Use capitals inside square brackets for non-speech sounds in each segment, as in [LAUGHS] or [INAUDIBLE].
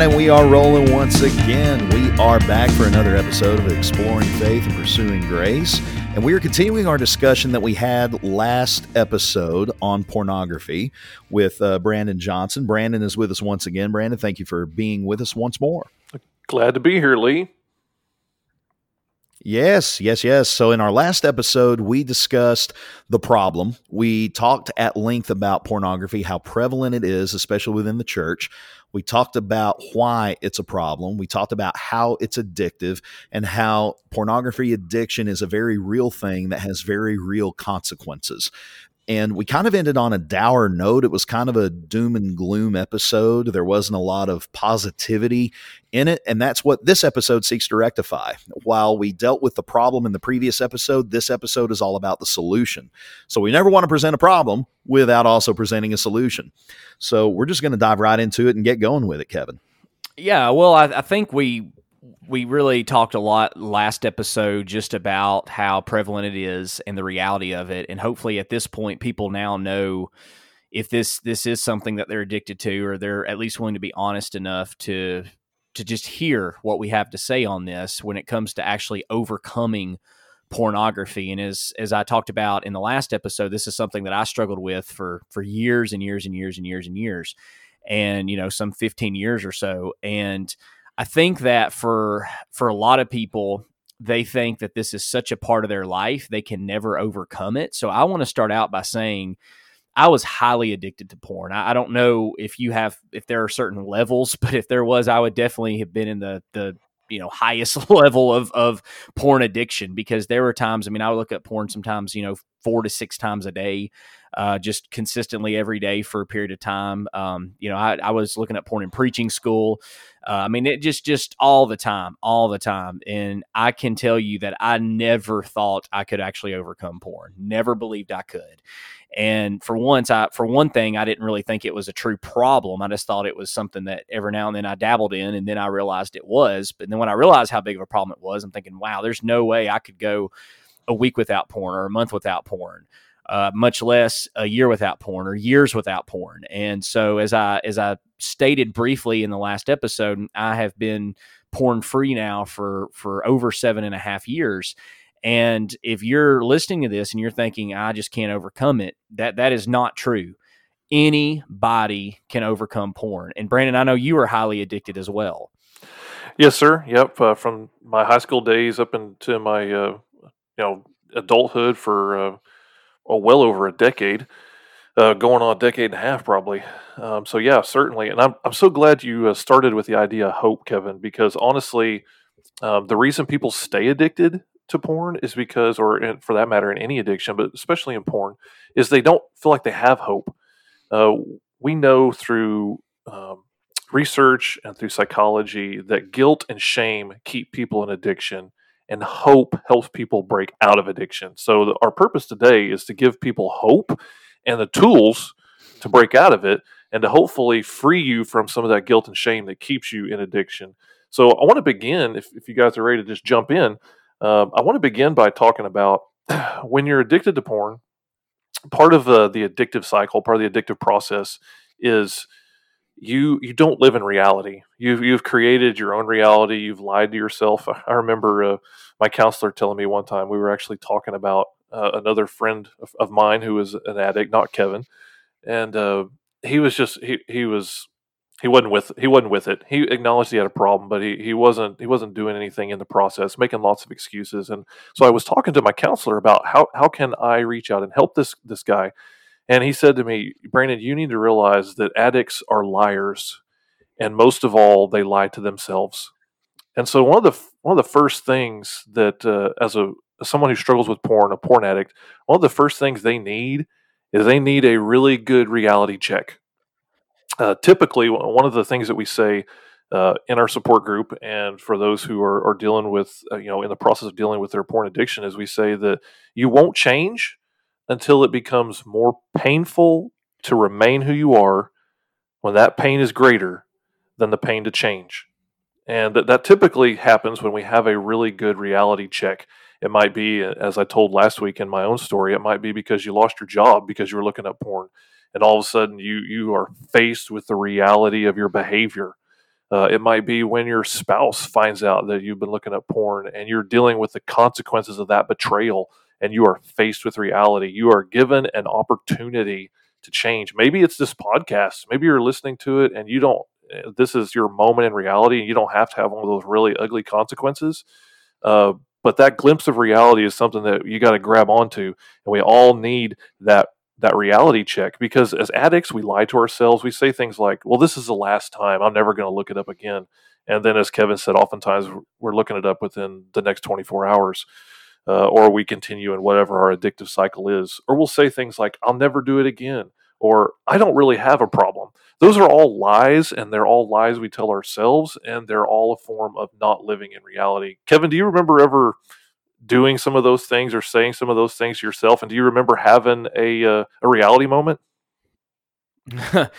And we are rolling once again. We are back for another episode of Exploring Faith and Pursuing Grace. And we are continuing our discussion that we had last episode on pornography with uh, Brandon Johnson. Brandon is with us once again. Brandon, thank you for being with us once more. Glad to be here, Lee. Yes, yes, yes. So, in our last episode, we discussed the problem. We talked at length about pornography, how prevalent it is, especially within the church. We talked about why it's a problem. We talked about how it's addictive and how pornography addiction is a very real thing that has very real consequences. And we kind of ended on a dour note. It was kind of a doom and gloom episode. There wasn't a lot of positivity in it. And that's what this episode seeks to rectify. While we dealt with the problem in the previous episode, this episode is all about the solution. So we never want to present a problem without also presenting a solution. So we're just going to dive right into it and get going with it, Kevin. Yeah, well, I, I think we we really talked a lot last episode just about how prevalent it is and the reality of it. And hopefully at this point people now know if this this is something that they're addicted to or they're at least willing to be honest enough to to just hear what we have to say on this when it comes to actually overcoming pornography. And as as I talked about in the last episode this is something that I struggled with for for years and years and years and years and years and you know some 15 years or so. And I think that for for a lot of people, they think that this is such a part of their life they can never overcome it. So I want to start out by saying I was highly addicted to porn. I, I, don't know if you have if there are certain levels, [LAUGHS] but if there was, I would definitely have been in the the you know highest [LAUGHS] level of of porn addiction because there were times. I mean, I would look at porn sometimes, you know, four to six times a day uh, just consistently every day for a period of time. Um, you know, I, I, was looking at porn in preaching school. Uh, I mean, it just just all the time, all the time. And I can tell you that I never thought I could actually overcome porn. Never believed I could. And for once, I for one thing, I didn't really think it was a true problem. I just thought it was something that every now and then I dabbled in, and then I realized it was. But then when I realized how big of a problem it was, I'm thinking, wow, there's no way I could go a week without porn or a month without porn uh, much less a year without porn or years without porn. And so, as I as I stated briefly in the last episode, I have been porn free now for for over seven and a half years. And if you're listening to this and you're thinking I just can't overcome it, that that is not true. Anybody can overcome porn. And Brandon, I know you are highly addicted as well. Yes, sir. Yep. Uh, from my high school days up into my uh, you know adulthood for uh, well, well over a decade, uh, going on a decade and a half probably. Um, so yeah, certainly, and I'm I'm so glad you uh, started with the idea of hope, Kevin, because honestly, um, the reason people stay addicted to porn is because, or for that matter, in any addiction, but especially in porn, is they don't feel like they have hope. Uh, we know through um, research and through psychology that guilt and shame keep people in addiction and hope helps people break out of addiction. So, the, our purpose today is to give people hope and the tools to break out of it and to hopefully free you from some of that guilt and shame that keeps you in addiction. So, I want to begin, if, if you guys are ready to just jump in, uh, I want to begin by talking about [CLEARS THROAT] when you're addicted to porn, part of uh, the addictive cycle, part of the addictive process is you you don't live in reality. You've you've created your own reality. You've lied to yourself. [LAUGHS] I remember uh, my counselor telling me one time we were actually talking about uh, another friend of, of, mine who was an addict, not Kevin, and uh, he was just he he was he wasn't with he wasn't with it. He acknowledged he had a problem, but he he wasn't he wasn't doing anything in the process, making lots of excuses. And so I was talking to my counselor about how how can I reach out and help this this guy and he said to me, Brandon, you need to realize that addicts are liars. And most of all, they lie to themselves. And so one of the one of the first things that uh, as a as someone who struggles with porn, a porn addict, one of the first things they need is they need a really good reality check. Uh, typically, one of the things that we say uh, in our support group, and for those who are, are dealing with, uh, you know, in the process of dealing with their porn addiction, is we say that you won't change until it becomes more painful to remain who you are when that pain is greater than the pain to change. And that, that typically happens when we have a really good reality check. It might be, as I told last week in my own story, it might be because you lost your job because you were looking at porn. And all of a sudden, you, you are faced with the reality of your behavior. Uh, it might be when your spouse finds out that you've been looking at porn and you're dealing with the consequences of that betrayal and you are faced with reality. You are given an opportunity to change. Maybe it's this podcast. Maybe you're listening to it and you don't, eh, this is your moment in reality and you don't have to have one of those really ugly consequences. Uh, but that glimpse of reality is something that you got to grab onto. And we all need that that reality check because as addicts we lie to ourselves we say things like well this is the last time i'm never going to look it up again and then as kevin said oftentimes we're looking it up within the next 24 hours uh, or we continue in whatever our addictive cycle is or we'll say things like i'll never do it again or i don't really have a problem those are all lies and they're all lies we tell ourselves and they're all a form of not living in reality kevin do you remember ever doing some of those things or saying some of those things yourself? And do you remember having a uh, a reality moment? [LAUGHS]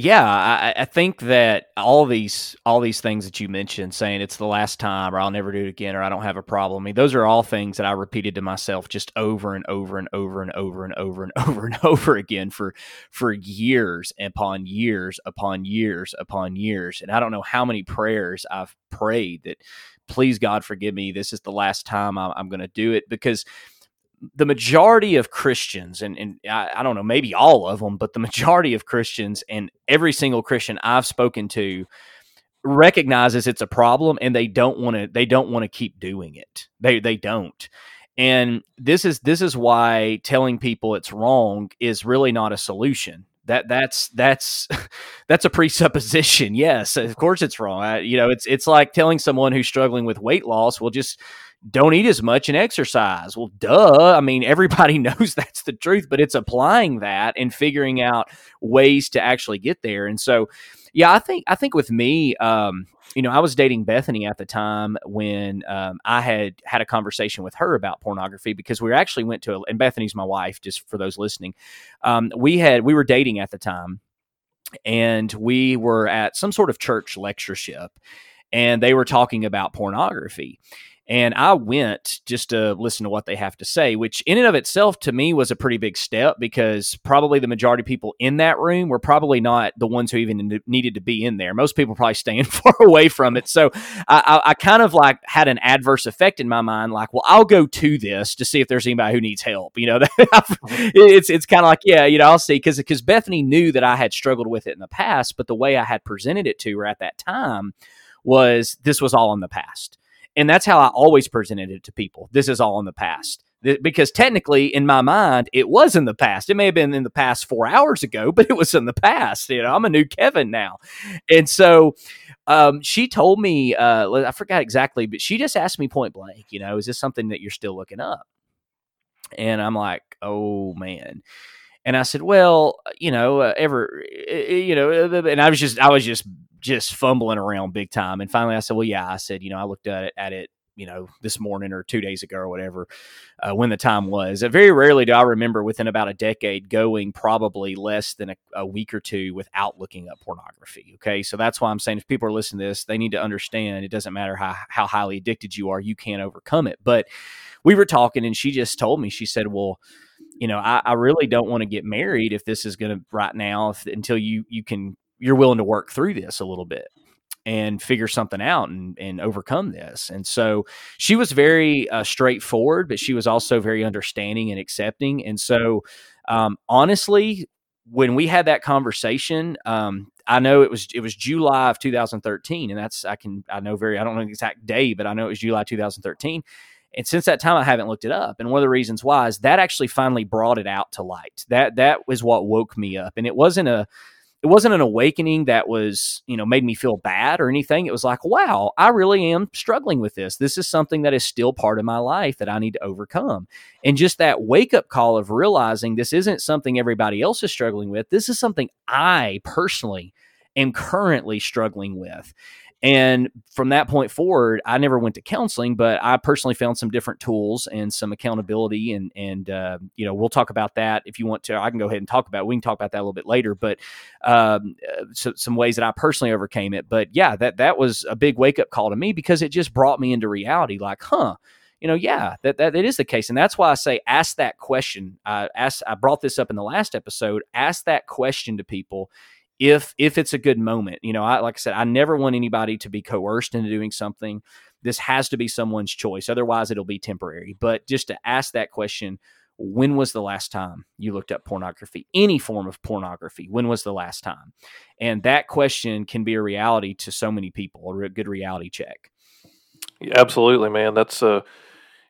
yeah, I, I, think that all these all these things that you mentioned, saying it's the last time, or I'll never do it again, or I don't have a problem. I mean, those are all things that I repeated to myself just over and over and over and over and over and [LAUGHS] over and over again for for years upon years upon years upon years. And I don't know how many prayers I've prayed that please God forgive me. This is the last time I'm, I'm going to do it because the majority of Christians, and, and I, I, don't know, maybe all of them, but the majority of Christians and every single Christian I've spoken to recognizes it's a problem and they don't want to they don't want to keep doing it. They they don't. And this is this is why telling people it's wrong is really not a solution that that's that's [LAUGHS] that's a presupposition. [LAUGHS] Yes, of course it's wrong. I, you know, it's it's like telling someone who's struggling with weight loss, well, just don't eat as much and exercise. Well, duh. I mean, [LAUGHS] everybody knows that's the truth, but it's applying that and figuring out ways to actually get there. And so, yeah, I think I think with me, um, you know, I was dating Bethany at the time when um, I had had a conversation with her about pornography because we actually went to, a, and Bethany's my wife, just for those listening. Um, we had, we were dating at the time and we were at some sort of church lectureship and they were talking about pornography. And I went just to listen to what they have to say, which in and of itself to me was a pretty big step because probably the majority of people in that room were probably not the ones who even needed to be in there. Most people probably staying [LAUGHS] far away from it. So I, I, I kind of like had an adverse effect in my mind, like, well, I'll go to this to see if there's anybody who needs help. You know, [LAUGHS] it's it's kind of like, yeah, you know, I'll see because because Bethany knew that I had struggled with it in the past, but the way I had presented it to her at that time was this was all in the past and that's how I always presented it to people. This is all in the past. Because technically, in my mind, it was in the past. It may have been in the past four hours ago, [LAUGHS] but it was in the past. You know, I'm a new Kevin now. And so um, she told me, uh, I forgot exactly, but she just asked me point blank, you know, is this something that you're still looking up? And I'm like, oh man. And I said, well, you know, uh, ever, you know, and I was just, I was just just fumbling around big time. And finally, I said, "Well, yeah." I said, "You know, I looked at it at it, you know, this morning or two days ago or whatever, uh, when the time was. Uh, very rarely do I remember within about a decade going probably less than a, a, week or two without looking up pornography. Okay, so that's why I'm saying if people are listening to this, they need to understand it doesn't matter how how highly addicted you are, you can't overcome it. But we were talking, and she just told me, she said, "Well." You know, I, I really don't want to get married if this is going to right now if, until you you can you're willing to work through this a little bit and figure something out and, and overcome this. And so she was very uh, straightforward, but she was also very understanding and accepting. And so, um, honestly, when we had that conversation, um, I know it was it was July of 2013, and that's I can I know very I don't know the exact day, but I know it was July 2013. And since that time, I haven't looked it up. And one of the reasons why is that actually finally brought it out to light. That that was what woke me up, and it wasn't a it wasn't an awakening that was, you know, made me feel bad or anything. It was like, wow, I really am struggling with this. This is something that is still part of my life that I need to overcome. And just that wake up call of realizing this isn't something everybody else is struggling with. This is something I personally am currently struggling with. And from that point forward, I never went to counseling, but I personally found some different tools and some accountability. And, and uh, you know, we'll talk about that if you want to. I can go ahead and talk about it. We can talk about that a little bit later, but um, uh, so, some ways that I personally overcame it. But yeah, that, that was a big wake up call to me because it just brought me into reality like, huh, you know, yeah, that, that, that is the case. And that's why I say ask that question. I asked, I brought this up in the last episode. Ask that question to people if if it's a good moment. You know, I like I said, I never want anybody to be coerced into doing something. This has to be someone's choice. Otherwise, it'll be temporary. But just to ask that question, when was the last time you looked up pornography any form of pornography when was the last time and that question can be a reality to so many people a good reality check yeah, absolutely man that's uh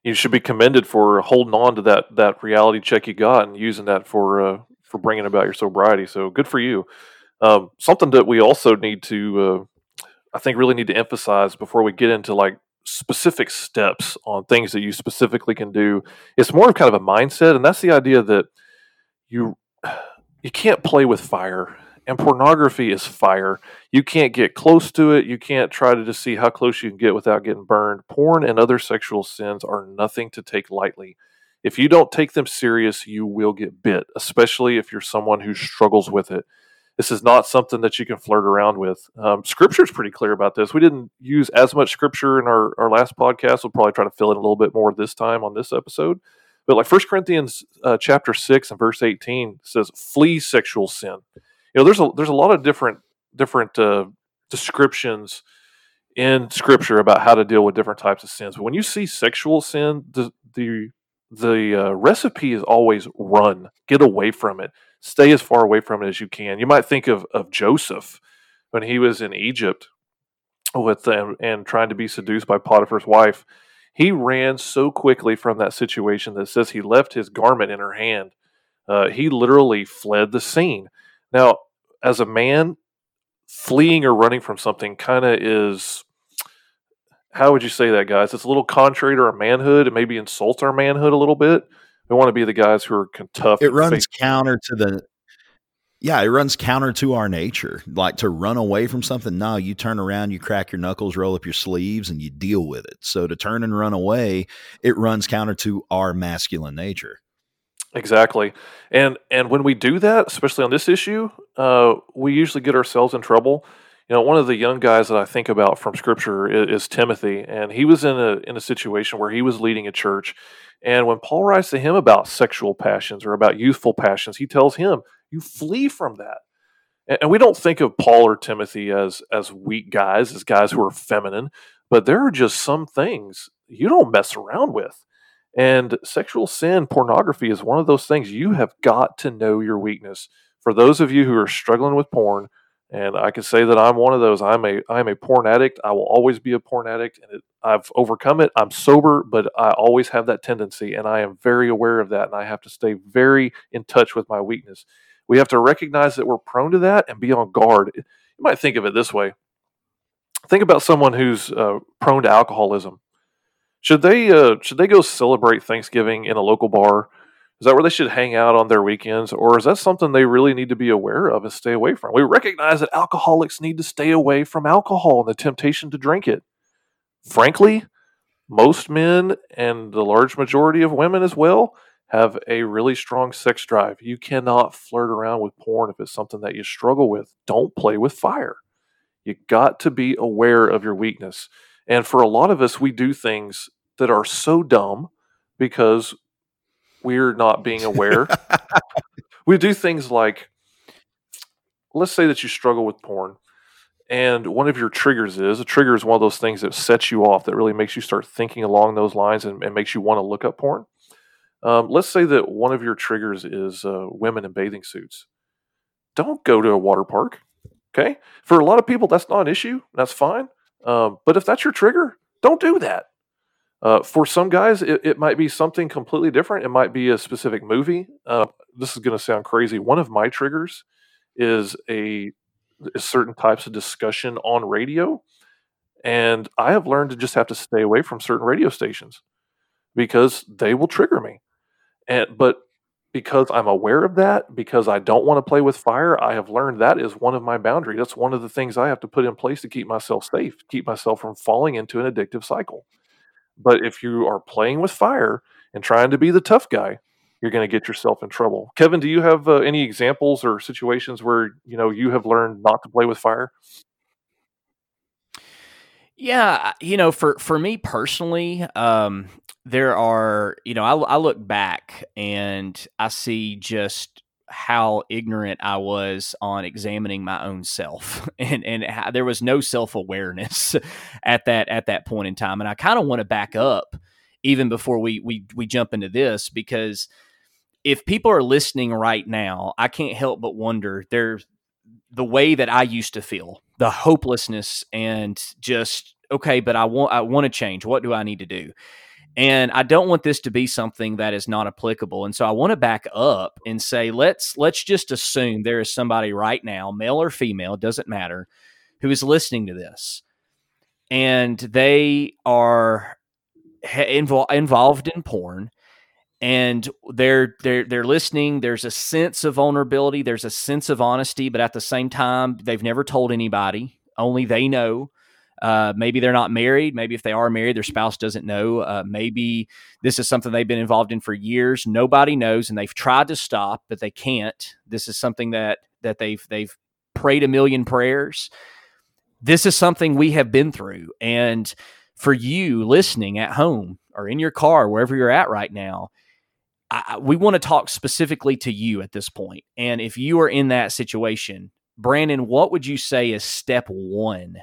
you should be commended for holding on to that that reality check you got and using that for uh for bringing about your sobriety so good for you um, something that we also need to uh, i think really need to emphasize before we get into like specific steps on things that you specifically can do. It's more of kind of a mindset, and that's the idea that you you can't play with fire. And pornography is fire. You can't get close to it. You can't try to just see how close you can get without getting burned. Porn and other sexual sins are nothing to take lightly. If you don't take them serious, you will get bit, especially if you're someone who struggles with it. This is not something that you can flirt around with. Um, scripture is pretty clear about this. We didn't use as much scripture in our, our last podcast. We'll probably try to fill in a little bit more this time on this episode. But like First Corinthians uh, chapter 6 and verse 18 says, flee sexual sin. You know, there's a, there's a lot of different, different uh, descriptions in scripture about how to deal with different types of sins. But when you see sexual sin, the, the the uh, recipe is always run, get away from it, stay as far away from it as you can. You might think of, of Joseph when he was in Egypt with them and trying to be seduced by Potiphar's wife. He ran so quickly from that situation that says he left his garment in her hand. Uh, he literally fled the scene. Now, as a man, fleeing or running from something kind of is how would you say that, guys? It's a little contrary to our manhood. It maybe insults our manhood a little bit. We want to be the guys who are tough. It runs counter to the. Yeah, it runs counter to our nature. Like to run away from something. No, you turn around, you crack your knuckles, roll up your sleeves, and you deal with it. So to turn and run away, it runs counter to our masculine nature. Exactly, and and when we do that, especially on this issue, uh, we usually get ourselves in trouble you know, one of the young guys that I think about from Scripture is, is, Timothy, and he was in a in a situation where he was leading a church, and when Paul writes to him about sexual passions or about youthful passions, he tells him, "You flee from that." And, and we don't think of Paul or Timothy as as weak guys, as guys who are feminine, but there are just some things you don't mess around with. And sexual sin, pornography is one of those things you have got to know your weakness. For those of you who are struggling with porn, and I can say that I'm one of those. I'm a I'm a porn addict. I will always be a porn addict, and it, I've overcome it. I'm sober, but I always have that tendency, and I am very aware of that. And I have to stay very in touch with my weakness. We have to recognize that we're prone to that and be on guard. You might think of it this way: think about someone who's uh, prone to alcoholism. Should they uh, should they go celebrate Thanksgiving in a local bar? Is that where they should hang out on their weekends, or is that something they really need to be aware of and stay away from? We recognize that alcoholics need to stay away from alcohol and the temptation to drink it. Frankly, most men and the large majority of women as well have a really strong sex drive. You cannot flirt around with porn if it's something that you struggle with. Don't play with fire. You got to be aware of your weakness. And for a lot of us, we do things that are so dumb because we're not being aware. [LAUGHS] we do things like, let's say that you struggle with porn, and one of your triggers is a trigger is one of those things that sets you off, that really makes you start thinking along those lines and, and makes you want to look up porn. Um, let's say that one of your triggers is uh, women in bathing suits. Don't go to a water park. Okay. For a lot of people, that's not an issue. That's fine. Um, but if that's your trigger, don't do that. Uh, for some guys, it, it, might be something completely different. It might be a specific movie. Uh, this is going to sound crazy. One of my triggers is a certain types of discussion on radio, and I have learned to just have to stay away from certain radio stations because they will trigger me. And but because I'm aware of that, because I don't want to play with fire, I have learned that is one of my boundaries. That's one of the things I have to put in place to keep myself safe, keep myself from falling into an addictive cycle. But if you are playing with fire and trying to be the tough guy, you're going to get yourself in trouble. Kevin, do you have uh, any examples or situations where you know you have learned not to play with fire? Yeah, you know, for for me personally, um, there are you know I, I look back and I see just how ignorant I was on examining my own self, [LAUGHS] and and how, there was no self awareness [LAUGHS] at that at that point in time. And I kind of want to back up even before we we we jump into this because if people are listening right now, I can't help but wonder there's the way that I used to feel, the hopelessness and just okay, but I want I want to change. What do I need to do? And I don't want this to be something that is not applicable. And so I want to back up and say let's let's just assume there is somebody right now, male or female, doesn't matter, who is listening to this. And they are invo- involved in porn and they're they're they're listening there's a sense of vulnerability there's a sense of honesty but at the same time they've never told anybody only they know uh, maybe they're not married. Maybe if they are married their spouse doesn't know. Uh, maybe this is something they've been involved in for years. Nobody knows and they've tried to stop but they can't. This is something that that they've they've prayed a million prayers. This is something we have been through. And for you listening at home or in your car wherever you're at right now I, we want to talk specifically to you at this point. And if you are in that situation, Brandon, what would you say is step one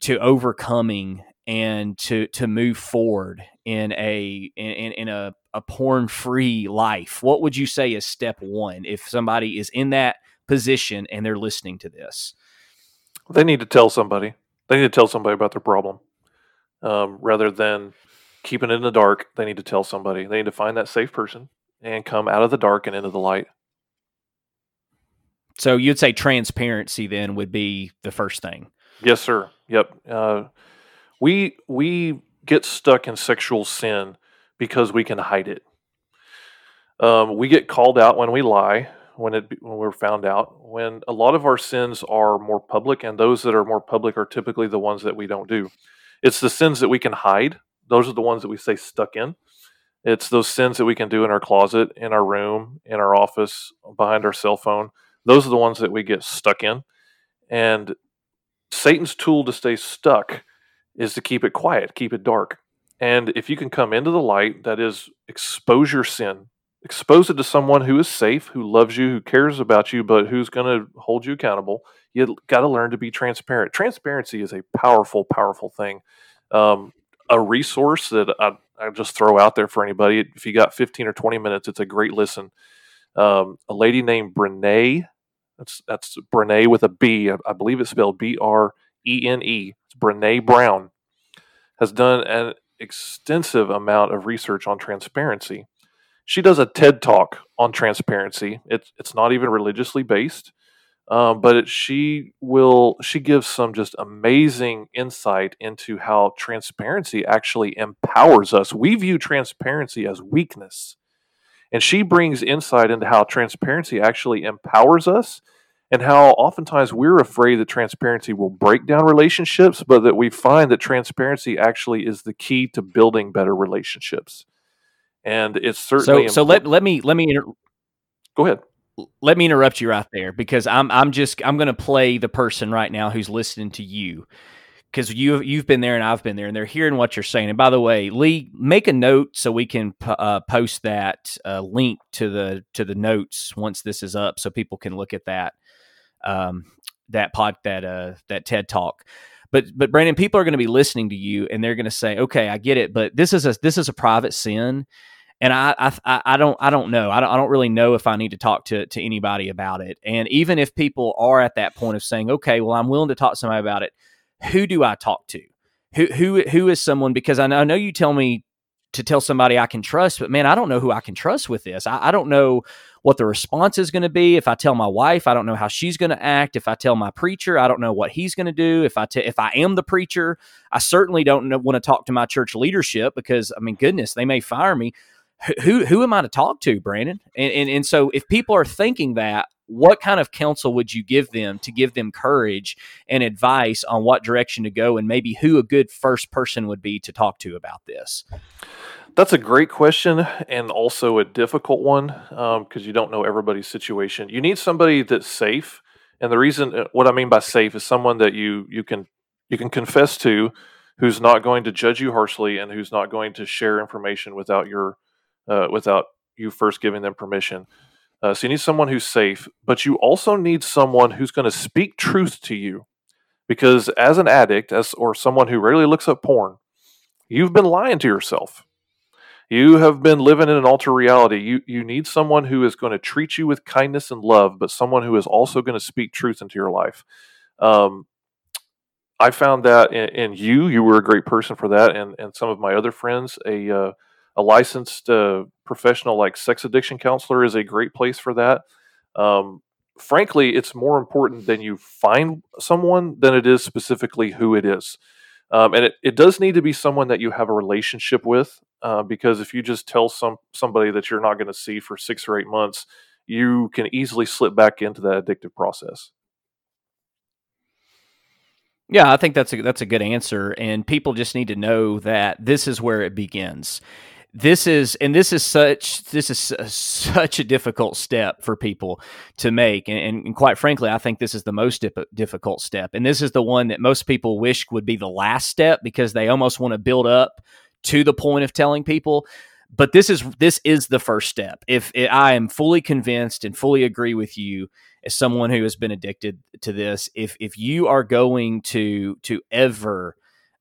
to overcoming and to to move forward in a in, in a, a porn free life? What would you say is step one if somebody is in that position and they're listening to this? They need to tell somebody. They need to tell somebody about their problem, um, rather than keeping it in the dark, they need to tell somebody. They need to find that safe person and come out of the dark and into the light. So you'd say transparency then would be the first thing. Yes, sir. Yep. Uh, we we get stuck in sexual sin because we can hide it. Um, we get called out when we lie, when it when we're found out. When a lot of our sins are more public, and those that are more public are typically the ones that we don't do. It's the sins that we can hide those are the ones that we stay stuck in. It's those sins that we can do in our closet, in our room, in our office, behind our cell phone. Those are the ones that we get stuck in. And Satan's tool to stay stuck is to keep it quiet, keep it dark. And if you can come into the light, that is, expose your sin, expose it to someone who is safe, who loves you, who cares about you, but who's going to hold you accountable. You got to learn to be transparent. Transparency is a powerful, powerful thing. Um, a resource that I, I just throw out there for anybody. If you got 15 or 20 minutes, it's a great listen. Um, a lady named Brene, that's that's Brene with a B. I, I believe it's spelled B R E N E. It's Brene Brown has done an extensive amount of research on transparency. She does a TED talk on transparency. It's it's not even religiously based. Um, but it, she will she gives some just amazing insight into how transparency actually empowers us. We view transparency as weakness, and she brings insight into how transparency actually empowers us, and how oftentimes we're afraid that transparency will break down relationships, but that we find that transparency actually is the key to building better relationships. And it's certainly so. So let let me let me inter- go ahead let me interrupt you right there because I'm I'm just I'm going to play the person right now who's listening to you because you you've been there and I've been there and they're hearing what you're saying. And by the way, Lee, make a note so we can uh, post that uh, link to the to the notes once this is up, so people can look at that um, that pod that uh, that TED talk. But but Brandon, people are going to be listening to you and they're going to say, okay, I get it, but this is a this is a private sin and I, I, I don't, I don't know. I don't, I don't really know if I need to talk to, to anybody about it. And even if people are at that point of saying, okay, well, I'm willing to talk to somebody about it. Who do I talk to? Who, who, who is someone? Because I know, I know you tell me to tell somebody I can trust, but man, I don't know who I can trust with this. I, I don't know what the response is going to be. If I tell my wife, I don't know how she's going to act. If I tell my preacher, I don't know what he's going to do. If I t- if I am the preacher, I certainly don't want to talk to my church leadership because I mean, goodness, they may fire me who who am I to talk to, Brandon? And, and and so if people are thinking that, what kind of counsel would you give them to give them courage and advice on what direction to go, and maybe who a good first person would be to talk to about this? That's a great question and also a difficult one because um, you don't know everybody's situation. You need somebody that's safe, and the reason uh, what I mean by safe is someone that you you can you can confess to, who's not going to judge you harshly and who's not going to share information without your uh, without you first giving them permission. Uh, so you need someone who's safe, but you also need someone who's going to speak truth to you. Because as an addict, as or someone who rarely looks at porn, you've been lying to yourself. You have been living in an altered reality. You you need someone who is going to treat you with kindness and love, but someone who is also going to speak truth into your life. Um, I found that in, in, you, you were a great person for that, and and some of my other friends, a uh, a licensed uh, professional like sex addiction counselor is a great place for that. Um, frankly, it's more important than you find someone than it is specifically who it is. Um, and it, it does need to be someone that you have a relationship with, uh, because if you just tell some somebody that you're not going to see for six or eight months, you can easily slip back into that addictive process. Yeah, I think that's a that's a good answer, and people just need to know that this is where it begins this is and this is such this is such a difficult step for people to make. And, and quite frankly i think this is the most dip- difficult step. And this is the one that most people wish would be the last step because they almost want to build up to the point of telling people. But this is this is the first step. If it, i am fully convinced and fully agree with you as someone who has been addicted to this if if you are going to to ever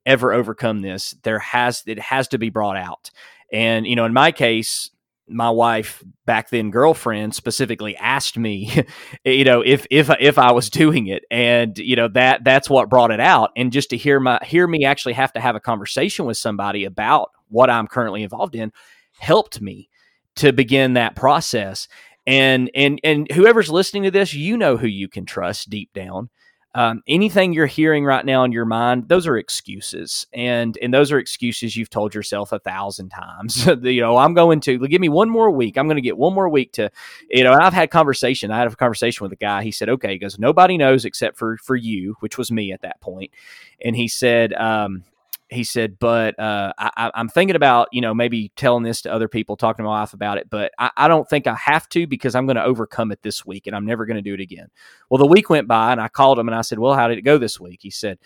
ever overcome this there has it has to be brought out and, you know, in my case, my wife back then girlfriend specifically asked me [LAUGHS] you know if if if I was doing it. And you know that that's what brought it out. And just to hear my hear me actually have to have a conversation with somebody about what I'm currently involved in helped me to begin that process. And and and whoever's listening to this you know who you can trust deep down um, anything you're hearing right now in your mind, those are excuses, and and those are excuses you've told yourself a thousand times. [LAUGHS] you know, I'm going to give me one more week. I'm going to get one more week to, you know. I've had conversation. I had a conversation with a guy. He said, "Okay," he goes, "Nobody knows except for for you," which was me at that point, and he said, um, he said, but uh, I, am thinking about, you know, maybe telling this to other people, talking to my wife about it, but I, I don't think I have to because I'm going to overcome it this week and I'm never going to do it again. Well, the week went by and I called him and I said, well, how did it go this week? He said,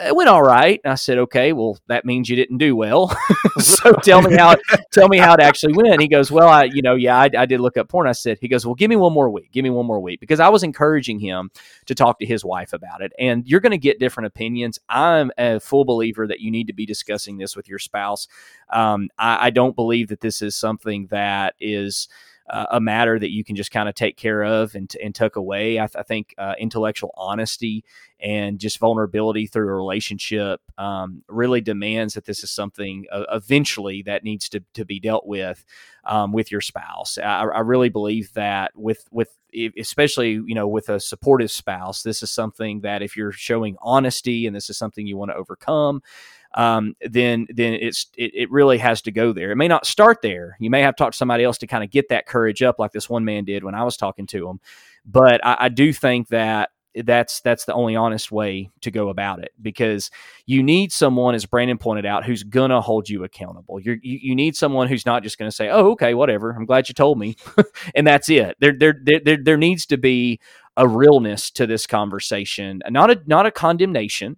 it went all right. And I said, okay, well, that means you didn't do well. [LAUGHS] so [LAUGHS] tell me how, tell me how it actually went. He goes, well, I, you know, yeah, I, I, did look up porn. I said, he goes, well, give me one more week. Give me one more week because I was encouraging him to talk to his wife about it. And you're going to get different opinions. I'm a full believer that you need to be discussing this with your spouse. Um, I, I don't believe that this is something that is, uh, a matter that you can just kind of take care of and, and tuck away. I, th- I think uh, intellectual honesty and just vulnerability through a relationship um, really demands that this is something uh, eventually that needs to, to be dealt with um, with your spouse. I, I, really believe that with with especially you know with a supportive spouse, this is something that if you're showing honesty and this is something you want to overcome um, then then it's it, it really has to go there. It may not start there. You may have to to somebody else to kind of get that courage up, like this one man did when I was talking to him. But I, I do think that that's that's the only honest way to go about it because you need someone as brandon pointed out who's gonna hold you accountable You're, you you need someone who's not just gonna say oh okay whatever i'm glad you told me [LAUGHS] and that's it there there there there needs to be a realness to this conversation not a not a condemnation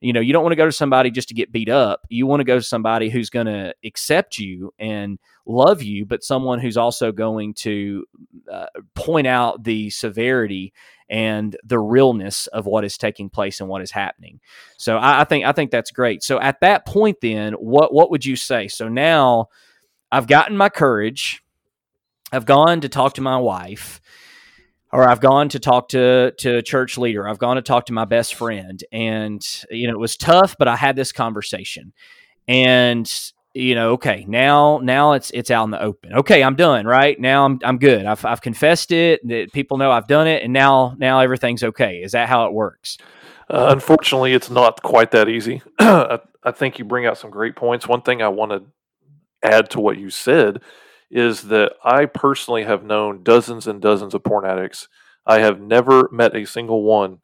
you know you don't want to go to somebody just to get beat up. You want to go to somebody who's going to accept you and love you but someone who's also going to uh, point out the severity and the realness of what is taking place and what is happening. So I, I think i think that's great. So at that point then what what would you say? So now i've gotten my courage. I've gone to talk to my wife or I've gone to talk to to a church leader. I've gone to talk to my best friend, and you know it was tough, but I had this conversation, and you know, okay, now now it's it's out in the open. Okay, I'm done. Right now, I'm I'm good. I've I've confessed it. That people know I've done it, and now now everything's okay. Is that how it works? Uh, unfortunately, it's not quite that easy. [CLEARS THROAT] I, I think you bring out some great points. One thing I want to add to what you said is that I personally have known dozens and dozens of porn addicts. I have never met a single one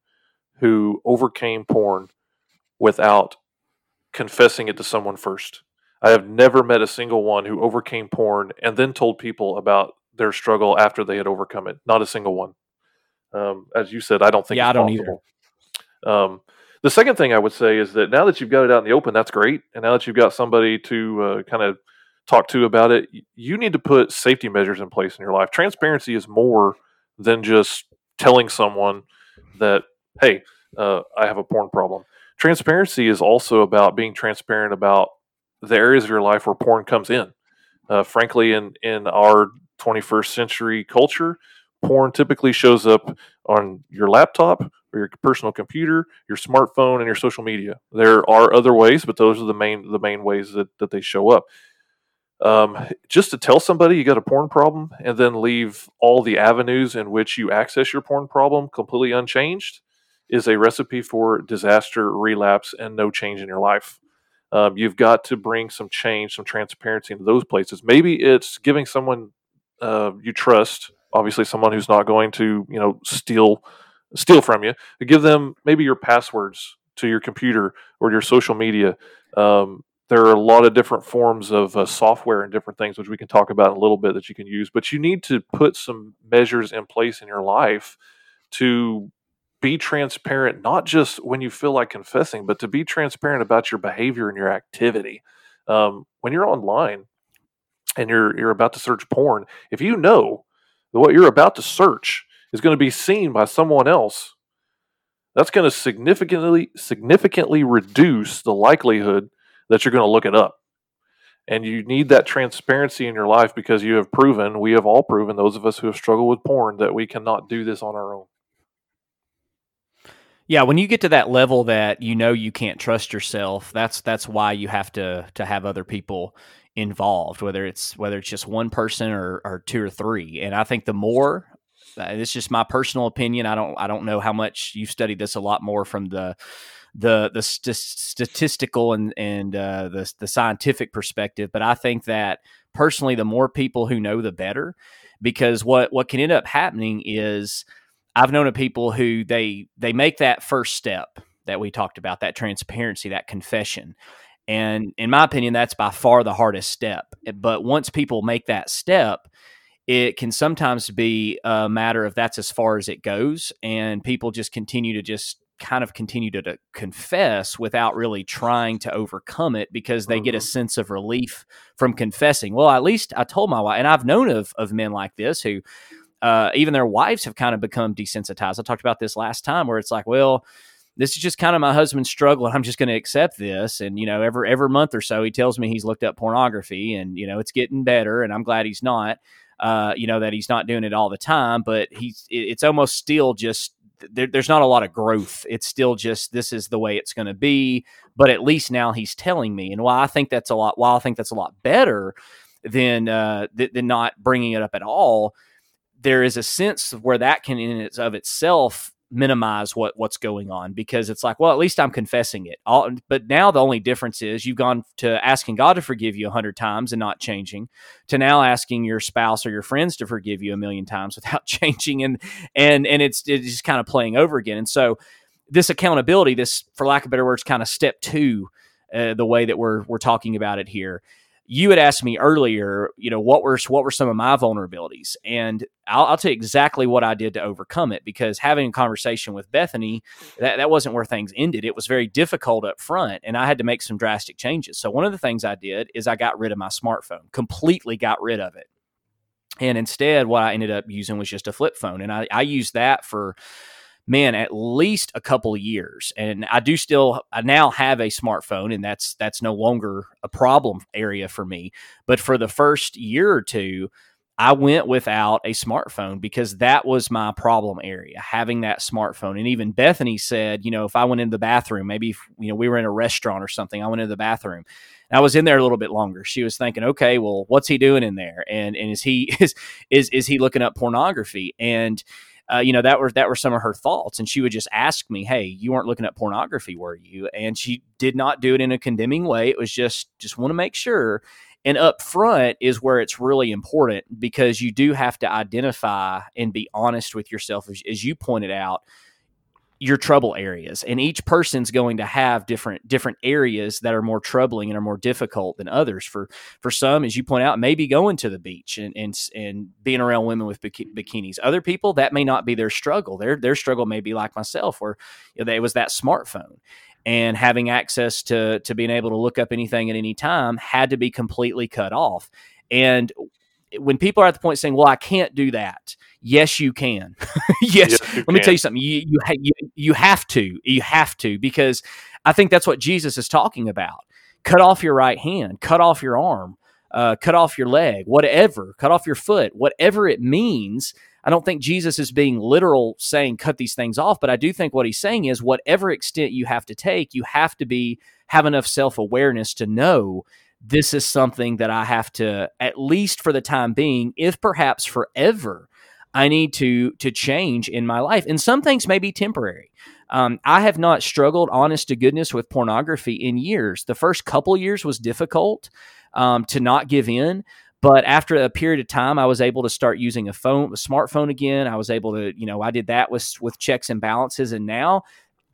who overcame porn without confessing it to someone first. I have never met a single one who overcame porn and then told people about their struggle after they had overcome it. Not a single one. Um, as you said, I don't think. Yeah, I don't possible. either. Um, the second thing I would say is that now that you've got it out in the open, that's great, and now that you've got somebody to uh, kind of talked to about it, you need to put safety measures in place in your life. Transparency is more than just telling someone that, hey, uh, I have a porn problem. Transparency is also about being transparent about the areas of your life where porn comes in. Uh, frankly, in in our 21st century culture, porn typically shows up on your laptop or your personal computer, your smartphone, and your social media. There are other ways, but those are the main the main ways that, that they show up. Um, just to tell somebody you got a porn problem and then leave all the avenues in which you access your porn problem completely unchanged is a recipe for disaster, relapse, and no change in your life. Um, you've got to bring some change, some transparency into those places. Maybe it's giving someone uh, you trust, obviously someone who's not going to, you know, steal steal from you. Give them maybe your passwords to your computer or your social media. Um, there are a lot of different forms of uh, software and different things which we can talk about in a little bit that you can use but you need to put some measures in place in your life to be transparent not just when you feel like confessing but to be transparent about your behavior and your activity. Um, when you're online and you're you're about to search porn if you know that what you're about to search is going to be seen by someone else that's going to significantly significantly reduce the likelihood that you're going to look it up. And you need that transparency in your life because you have proven, we have all proven, those of us who have struggled with porn, that we cannot do this on our own. Yeah, when you get to that level that you know you can't trust yourself, that's that's why you have to to have other people involved, whether it's whether it's just one person or, or two or three. And I think the more uh, it's just my personal opinion. I don't I don't know how much you've studied this a lot more from the the the st- statistical and and uh, the the scientific perspective, but I think that personally, the more people who know, the better, because what what can end up happening is I've known of people who they they make that first step that we talked about, that transparency, that confession. And in my opinion, that's by far the hardest step. But once people make that step, it can sometimes be a matter of that's as far as it goes. And people just continue to just kind of continue to, to, confess without really trying to overcome it because they mm-hmm. get a mm-hmm. sense of relief from confessing. Well, at least I told my wife, and I've known of, of men like this who uh, even their wives have kind of become desensitized. I talked about this last time where it's like, well, this is just kind of my husband's struggle and I'm just going to accept this. And, you know, every, every month or so, he tells me he's looked up pornography and, you know, it's getting better and I'm glad he's not. Uh, you know that he's not doing it all the time, but he's it's almost still just there, there's not a lot of growth. It's still just this is the way it's going to be. But at least now he's telling me, and while I think that's a lot, while I think that's a lot better than uh, th- than not bringing it up at all, there is a sense of where that can in its of itself minimize what what's going on because it's like well at least i'm confessing it. All, but now the only difference is you've gone to asking god to forgive you a hundred times and not changing to now asking your spouse or your friends to forgive you a million times [LAUGHS] without changing. And and and it's it's just kind of playing over again. And so this accountability this for lack of better words kind of step two uh, the way that we're we're talking about it here you had asked me earlier, you know, what were what were some of my vulnerabilities, and I'll, I'll, tell you exactly what I did to overcome it. Because having a conversation with Bethany, that that wasn't where things ended. It was very difficult up front, and I had to make some drastic changes. So one of the things I did is I got rid of my smartphone, completely got rid of it, and instead, what I ended up using was just a flip phone, and I, I used that for man, at least a couple of years. And I do still, I now have a smartphone, and that's that's no longer a problem area for me. But for the first year or two, I went without a smartphone because that was my problem area, having that smartphone. And even Bethany said, you know, if I went in the bathroom, maybe, if, you know, we were in a restaurant or something, I went into the bathroom. I was in there a little bit longer. She was thinking, okay, well, what's he doing in there? And and is he is [LAUGHS] is is he looking up pornography? And uh, you know that were that were some of her thoughts and she would just ask me hey you weren't looking at pornography were you? And she did not do it in a condemning way. It was just just want to make sure. And up front is where it's really important because you do have to identify and be honest with yourself as, as you pointed out your trouble areas and each person's going to have different different areas that are more troubling and are more difficult than others. For for some as you point out maybe going to the beach and and, and being around women with bikinis. Other people that may not be their struggle. Their their struggle may be like myself where you know, it was that smartphone and having access to to being able to look up anything at any time had to be completely cut off. And when people are at the point saying, "Well, I can't do that," yes, you can. [LAUGHS] yes, yes let me tell you something. You you, you you have to. You have to because I think that's what Jesus is talking about. Cut off your right hand. Cut off your arm. Uh, cut off your leg. Whatever. Cut off your foot. Whatever it means. I don't think Jesus is being literal saying cut these things off, but I do think what he's saying is whatever extent you have to take, you have to be have enough self awareness to know this is something that I have to, at least for the time being, if perhaps forever, I need to to change in my life. And some things may be temporary. Um, I have not struggled, honest to goodness, with pornography in years. The first couple years was difficult um, to not give in, but after a period of time, I was able to start using a phone, a smartphone again. I was able to, you know, I did that with with checks and balances, and now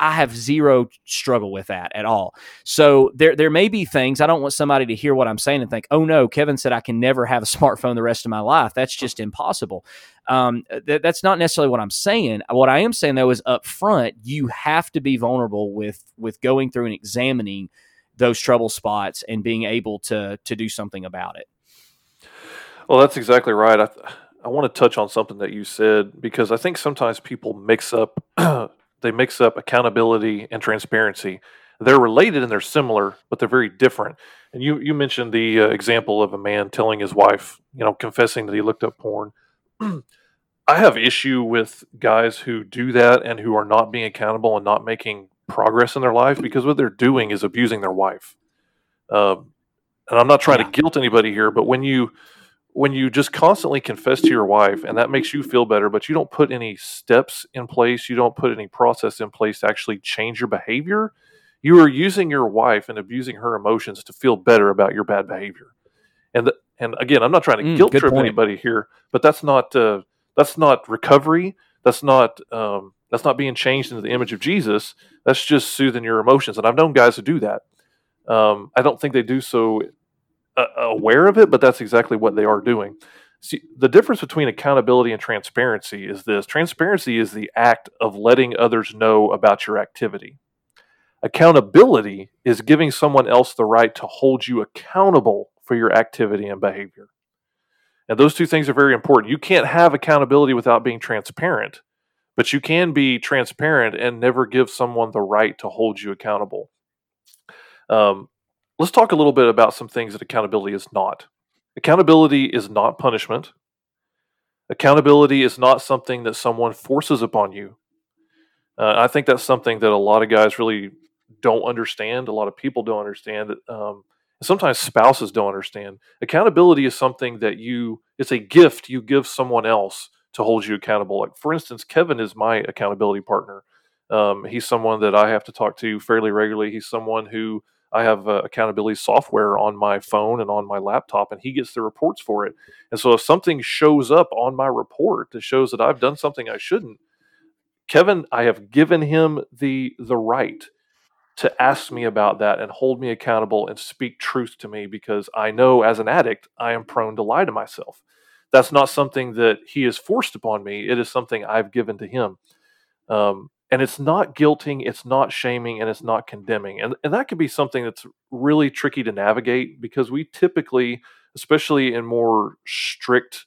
I have zero struggle with that at all. So there there may be things I don't want somebody to hear what I'm saying and think, oh no, Kevin said I can never have a [LAUGHS] smartphone the rest of my life. That's just impossible. Um, th- that's not necessarily what I'm saying. What I am saying though is up front, you have to be vulnerable with with going through and examining those trouble spots and being able to to do something about it. Well, that's exactly right. I, I want to touch on something that you said because I think sometimes people mix up [CLEARS THROAT] they mix up accountability and transparency. They're related and they're similar, but they're very different. And you you mentioned the uh, example of a man telling his wife, you know, confessing that he looked up porn. [CLEARS THROAT] I have issue with guys who do that and who are not being accountable and not making progress in their life because what they're doing is abusing their wife. Um, and I'm not trying yeah. to guilt anybody here, but when you when you just constantly confess to your wife and that makes you feel better, but you don't put any steps in place, you don't put any process in place to actually change your behavior, you are using your wife and abusing her emotions to feel better about your bad behavior. And the, and again, I'm not trying to mm, guilt trip point. anybody here, but that's not uh, that's not recovery. That's not um, that's not being changed into the image of Jesus. That's just soothing your emotions. And I've known guys who do that. Um, I don't think they do so aware of it, but that's exactly what they are doing. See, the difference between accountability and transparency is this transparency is the act of letting others know about your activity. Accountability is giving someone else the right to hold you accountable for your activity and behavior. And those two things are very important. You can't have accountability without being transparent, but you can be transparent and never give someone the right to hold you accountable. Um, Let's talk a little bit about some things that accountability is not. Accountability is not punishment. Accountability is not something that someone forces upon you. Uh, I think that's something that a lot of guys really don't understand. A lot of people don't understand. Um, sometimes spouses don't understand. Accountability is something that you, it's a gift you give someone else to hold you accountable. Like, for instance, Kevin is my accountability partner. Um, he's someone that I have to talk to fairly regularly. He's someone who I have uh, accountability software on my phone and on my laptop, and he gets the reports for it. And so if something shows up on my report that shows that I've done something I shouldn't, Kevin, I have given him the the right to ask me about that and hold me accountable and speak truth to me because I know as an addict I am prone to lie to myself. That's not something that he has forced upon me. It is something I've given to him. Um, and it's not guilting it's not shaming and it's not condemning and, and that can be something that's really tricky to navigate because we typically especially in more strict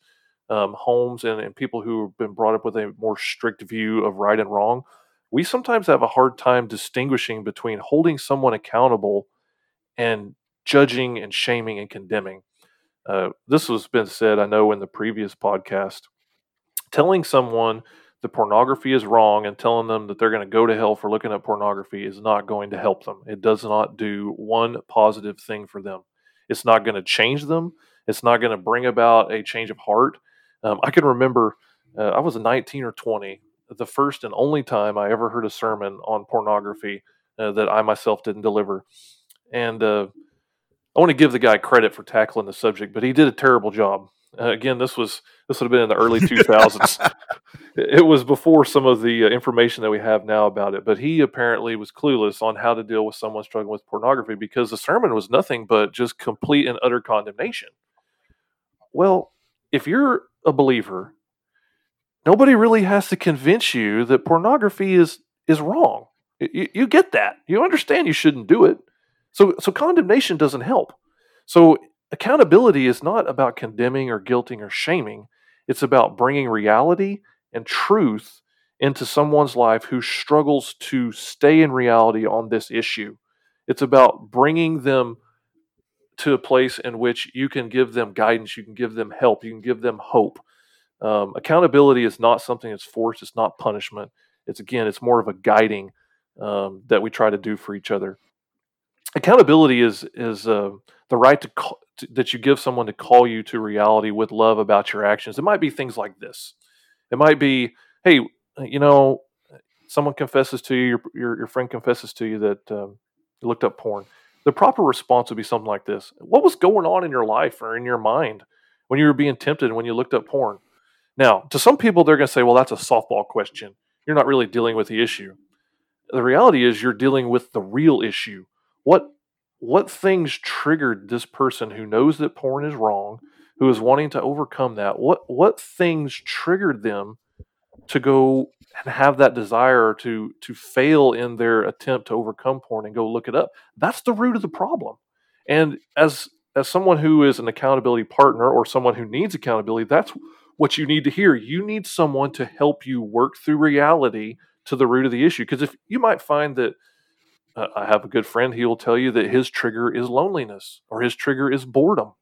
um, homes and, and people who have been brought up with a more strict view of right and wrong we sometimes have a hard time distinguishing between holding someone accountable and judging and shaming and condemning. Uh, this has been said i know in the previous podcast. Telling someone the pornography is wrong and telling them that they're going to go to hell for looking at pornography is not going to help them. It does not do one positive thing for them. It's not going to change them. It's not going to bring about a change of heart. Um, I can remember uh, I was 19 or 20, the first and only time I ever heard a sermon on pornography uh, that I myself didn't deliver. And uh, I want to give the guy credit for tackling the subject, but he did a terrible job. Uh, again, this was this would have been in the early 2000s. [LAUGHS] it was before some of the uh, information that we have now about it. But he apparently was clueless on how to deal with someone struggling with pornography because the sermon was nothing but just complete and utter condemnation. Well, if you're a believer, nobody really has to convince you that pornography is is wrong. You, you get that. You understand you shouldn't do it. So, so condemnation doesn't help. So accountability is not about condemning or guilting or shaming. It's about bringing reality and truth into someone's life who struggles to stay in reality on this issue. It's about bringing them to a place in which you can give them guidance, you can give them help, you can give them hope. Um, accountability is not something that's forced, it's not punishment. It's again, it's more of a guiding um, that we try to do for each other. Accountability is is uh, the right to, to, that you give someone to call you to reality with love about your actions. It might be things like this. It might be, hey, you know, someone confesses to you, your your, your friend confesses to you that um, you looked up porn the proper response would be something like this What was going on in your life or in your mind when you were being tempted when you looked up porn? Now, to some people, they're going to say, Well, that's a softball question. You're not really dealing with the issue. The reality is, you're dealing with the real issue. What what things triggered this person who knows that porn is wrong, who is wanting to overcome that? What what things triggered them to go and have that desire to to fail in their attempt to overcome porn and go look it up? That's the root of the problem. And as as someone who is an accountability partner or someone who needs accountability that's what you need to hear. You need someone to help you work through reality to the root of the issue. Because if you might find that i have a good friend he will tell you that his trigger is loneliness or his trigger is boredom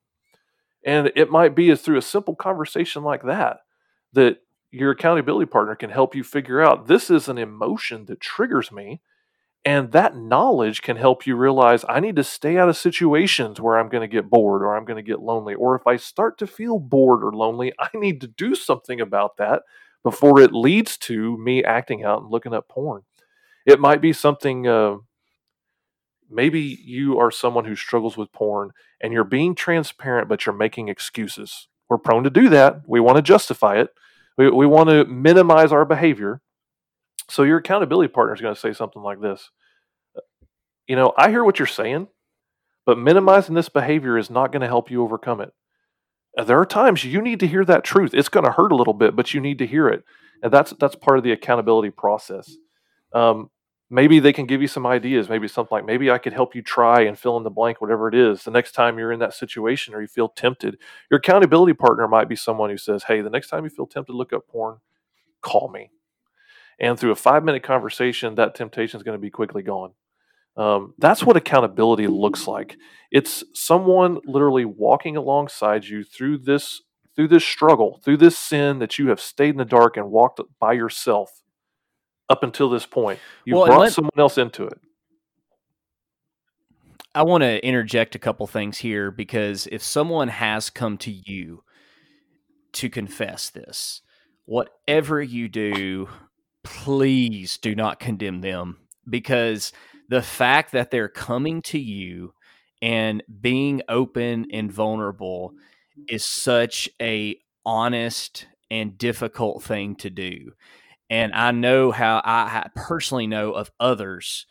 and it might be as through a simple conversation like that that your accountability partner can help you figure out this is an emotion that triggers me. And that knowledge can help you realize I need to stay out of situations where I'm going to get bored or I'm going to get lonely. Or if I start to feel bored or lonely, I need to do something about that before it leads to me acting out and looking up porn. It might be something, uh, maybe you are someone who struggles with porn and you're being transparent, but you're making excuses. We're prone to do that. We want to justify it. We, we want to minimize our behavior. So your accountability partner is going to say something like this You know, I hear what you're saying, but minimizing this behavior is not going to help you overcome it. There are times you need to hear that truth. It's going to hurt a little bit, but you need to hear it. And that's that's part of the accountability process. Um, maybe they can give you some ideas. Maybe something like, maybe I could help you try and fill in the blank, whatever it is. The next time you're in that situation or you feel tempted, your accountability partner might be someone who says, hey, the next time you feel tempted look up porn, call me. And through a five minute conversation, that temptation is going to be quickly gone. Um, that's what accountability looks like. It's someone literally walking alongside you through this through this struggle, through this sin that you have stayed in the dark and walked by yourself up until this point. You well, brought let, someone else into it. I want to interject a couple things here because if someone has come to you to confess this, whatever you do, please do not condemn them because the fact that they're coming to you and being open and vulnerable is such a honest and difficult thing to do and I know how I personally know of others.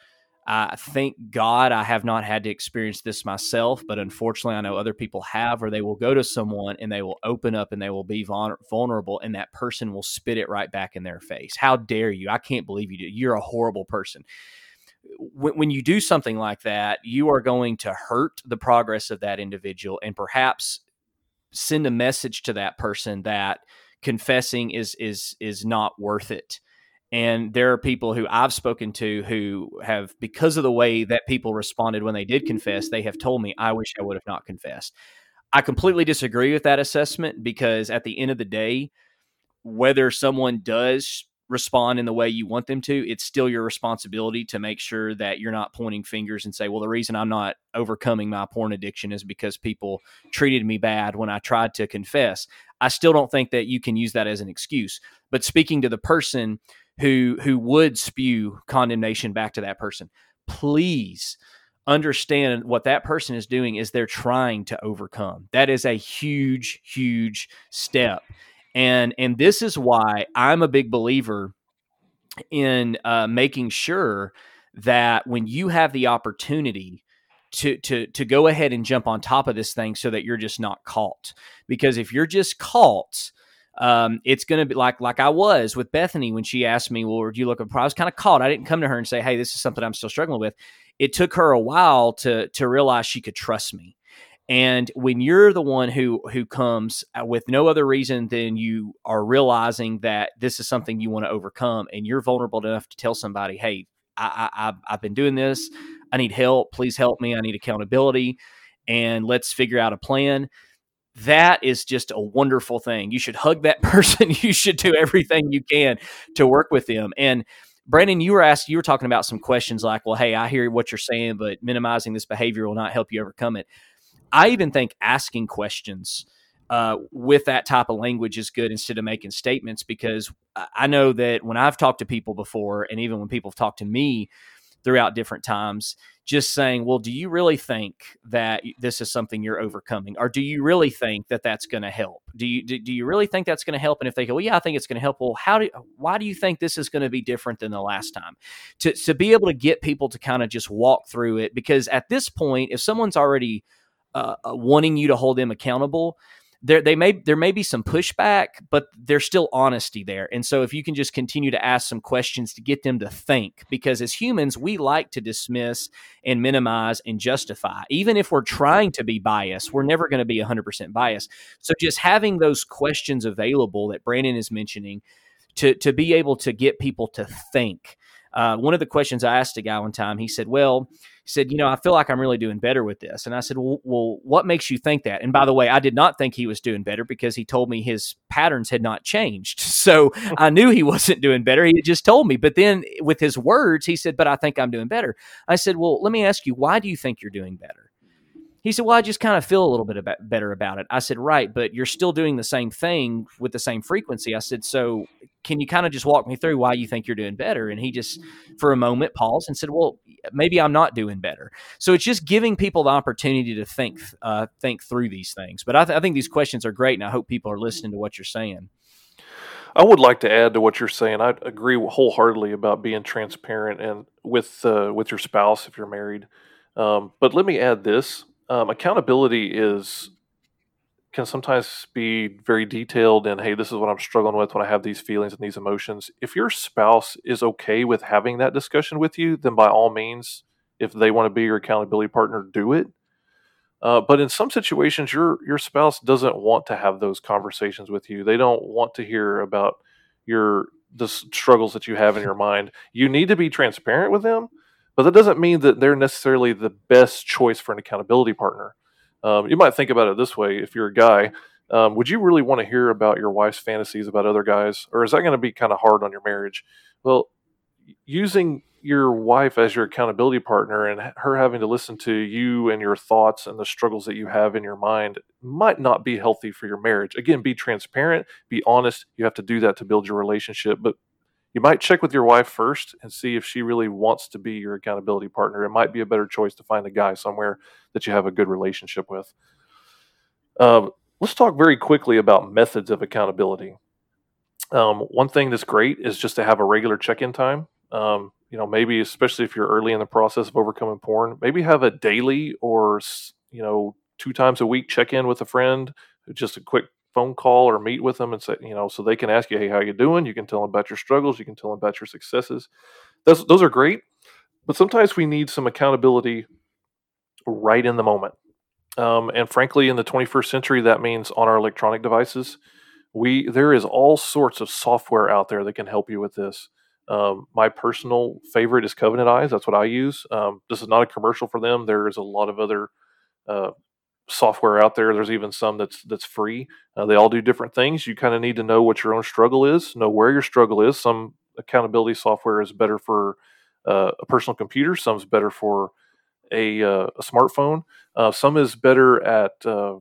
I thank God I have not had to experience this myself, but unfortunately, I know other people have, or they will go to someone and they will open up and they will be vulnerable, and that person will spit it right back in their face. How dare you? I can't believe you do. You're a horrible person. When, when you do something like that, you are going to hurt the progress of that individual and perhaps send a message to that person that confessing is is is not worth it. And there are people who I've spoken to who have because of the way that people responded when they did confess they have told me I wish I would have not confessed. I completely disagree with that assessment because at the end of the day whether someone does respond in the way you want them to, it's still your responsibility to make sure that you're not pointing fingers and say, well, the reason I'm not overcoming my porn addiction is because people treated me bad when I tried to confess. I still don't think that you can use that as an excuse. But speaking to the person who who would spew condemnation back to that person, please understand what that person is doing is they're trying to overcome. That is a huge huge step and and this is why I'm a big believer in uh, making sure that when you have the opportunity to to to go ahead and jump on top of this thing so that you're just not caught because if you're just caught Um, it's going to be like like I was with Bethany when she asked me, "Well, do you look?" I was kind of caught. I didn't come to her and say, "Hey, this is something I'm still struggling with." It took her a while to to realize she could trust me. And when you're the one who who comes uh, with no other reason than you are realizing that this is something you want to overcome, and you're vulnerable enough to tell somebody, "Hey, I, I I've been doing this. I need help. Please help me. I need accountability, and let's figure out a plan." that is just a wonderful thing. You should hug that [LAUGHS] person. you should do everything you can to work with them. And Brandon, you were asked, you were talking about some questions like, well, hey, I hear what you're saying, but minimizing this behavior will not help you overcome it. I even think asking questions uh, with that type of language is good instead of making statements because I know that when I've talked to people before, and even when people have talked to me, throughout different times just saying well do you really think that this is something you're overcoming? Or do you really think that that's going to help? Do you do, do you really think that's going to help? And if they go well yeah i think it's going to help well how do why do you think this is going to be different than the last time? To to be able to get people to kind of just walk through it because at this point if someone's already uh, uh wanting you to hold them accountable there they may there may be some pushback, but there's still honesty there. And so if you can just continue to ask some questions to get them to think, because as humans we like to dismiss and minimize and justify, even if we're trying to be biased, we're never going to be 100% biased. So just having those questions available that Brandon is mentioning to to be able to get people to think. Uh, one of the questions I asked a guy one time, he said, "Well." He said, you know, I feel like I'm really doing better with this. And I said, well, well, what makes you think that? And by the way, I did not think he was doing better because he told me his patterns had not changed. [LAUGHS] So I knew he wasn't doing better. He had just told me. But then with his words, he said, but I think I'm doing better. I said, well, let me ask you, why do you think you're doing better? He said, Well, I just kind of feel a little bit about, better about it. I said, Right, but you're still doing the same thing with the same frequency. I said, So can you kind of just walk me through why you think you're doing better? And he just, for a moment, paused and said, Well, maybe I'm not doing better. So it's just giving people the opportunity to think, uh, think through these things. But I, th- I think these questions are great, and I hope people are listening to what you're saying. I would like to add to what you're saying. I agree wholeheartedly about being transparent and with uh, with your spouse if you're married. Um, but let me add this: um, accountability is can sometimes be very detailed and hey this is what i'm struggling with when i have these feelings and these emotions. If your spouse is okay with having that discussion with you then by all means if they want to be your accountability partner do it. Uh, but in some situations your your spouse doesn't want to have those conversations with you. They don't want to hear about your the struggles that you have in your mind. You need to be transparent with them but that doesn't mean that they're necessarily the best choice for an accountability partner. Um, you might think about it this way: if you're a guy, um, would you really want to hear about your wife's fantasies about other guys, or is that going to be kind of hard on your marriage? Well, using your wife as your accountability partner and her having to listen to you and your thoughts and the struggles that you have in your mind might not be healthy for your marriage. Again, be transparent, be honest. You have to do that to build your relationship, but you might check with your wife first and see if she really wants to be your accountability partner. It might be a better choice to find a guy somewhere that you have a good relationship with. Um, let's talk very quickly about methods of accountability. Um, one thing that's great is just to have a regular check-in time. Um, you know, maybe especially if you're early in the process of overcoming porn, maybe have a daily or you know two times a week check-in with a friend, just a quick phone call or meet with them and say, you know, so they can ask you, hey, how you doing? You can tell them about your struggles. You can tell them about your successes. Those those are great, but sometimes we need some accountability right in the moment. Um, and frankly, in the 21st century, that means on our electronic devices. We there is all sorts of software out there that can help you with this. Um, my personal favorite is Covenant Eyes. That's what I use. Um, this is not a commercial for them. There is a lot of other uh, software out there. There's even some that's that's free. Uh, they all do different things. You kind of need to know what your own struggle is, know where your struggle is. Some accountability software is better for uh, a personal computer. Some's better for a, uh, a smartphone. Uh, some is better at uh,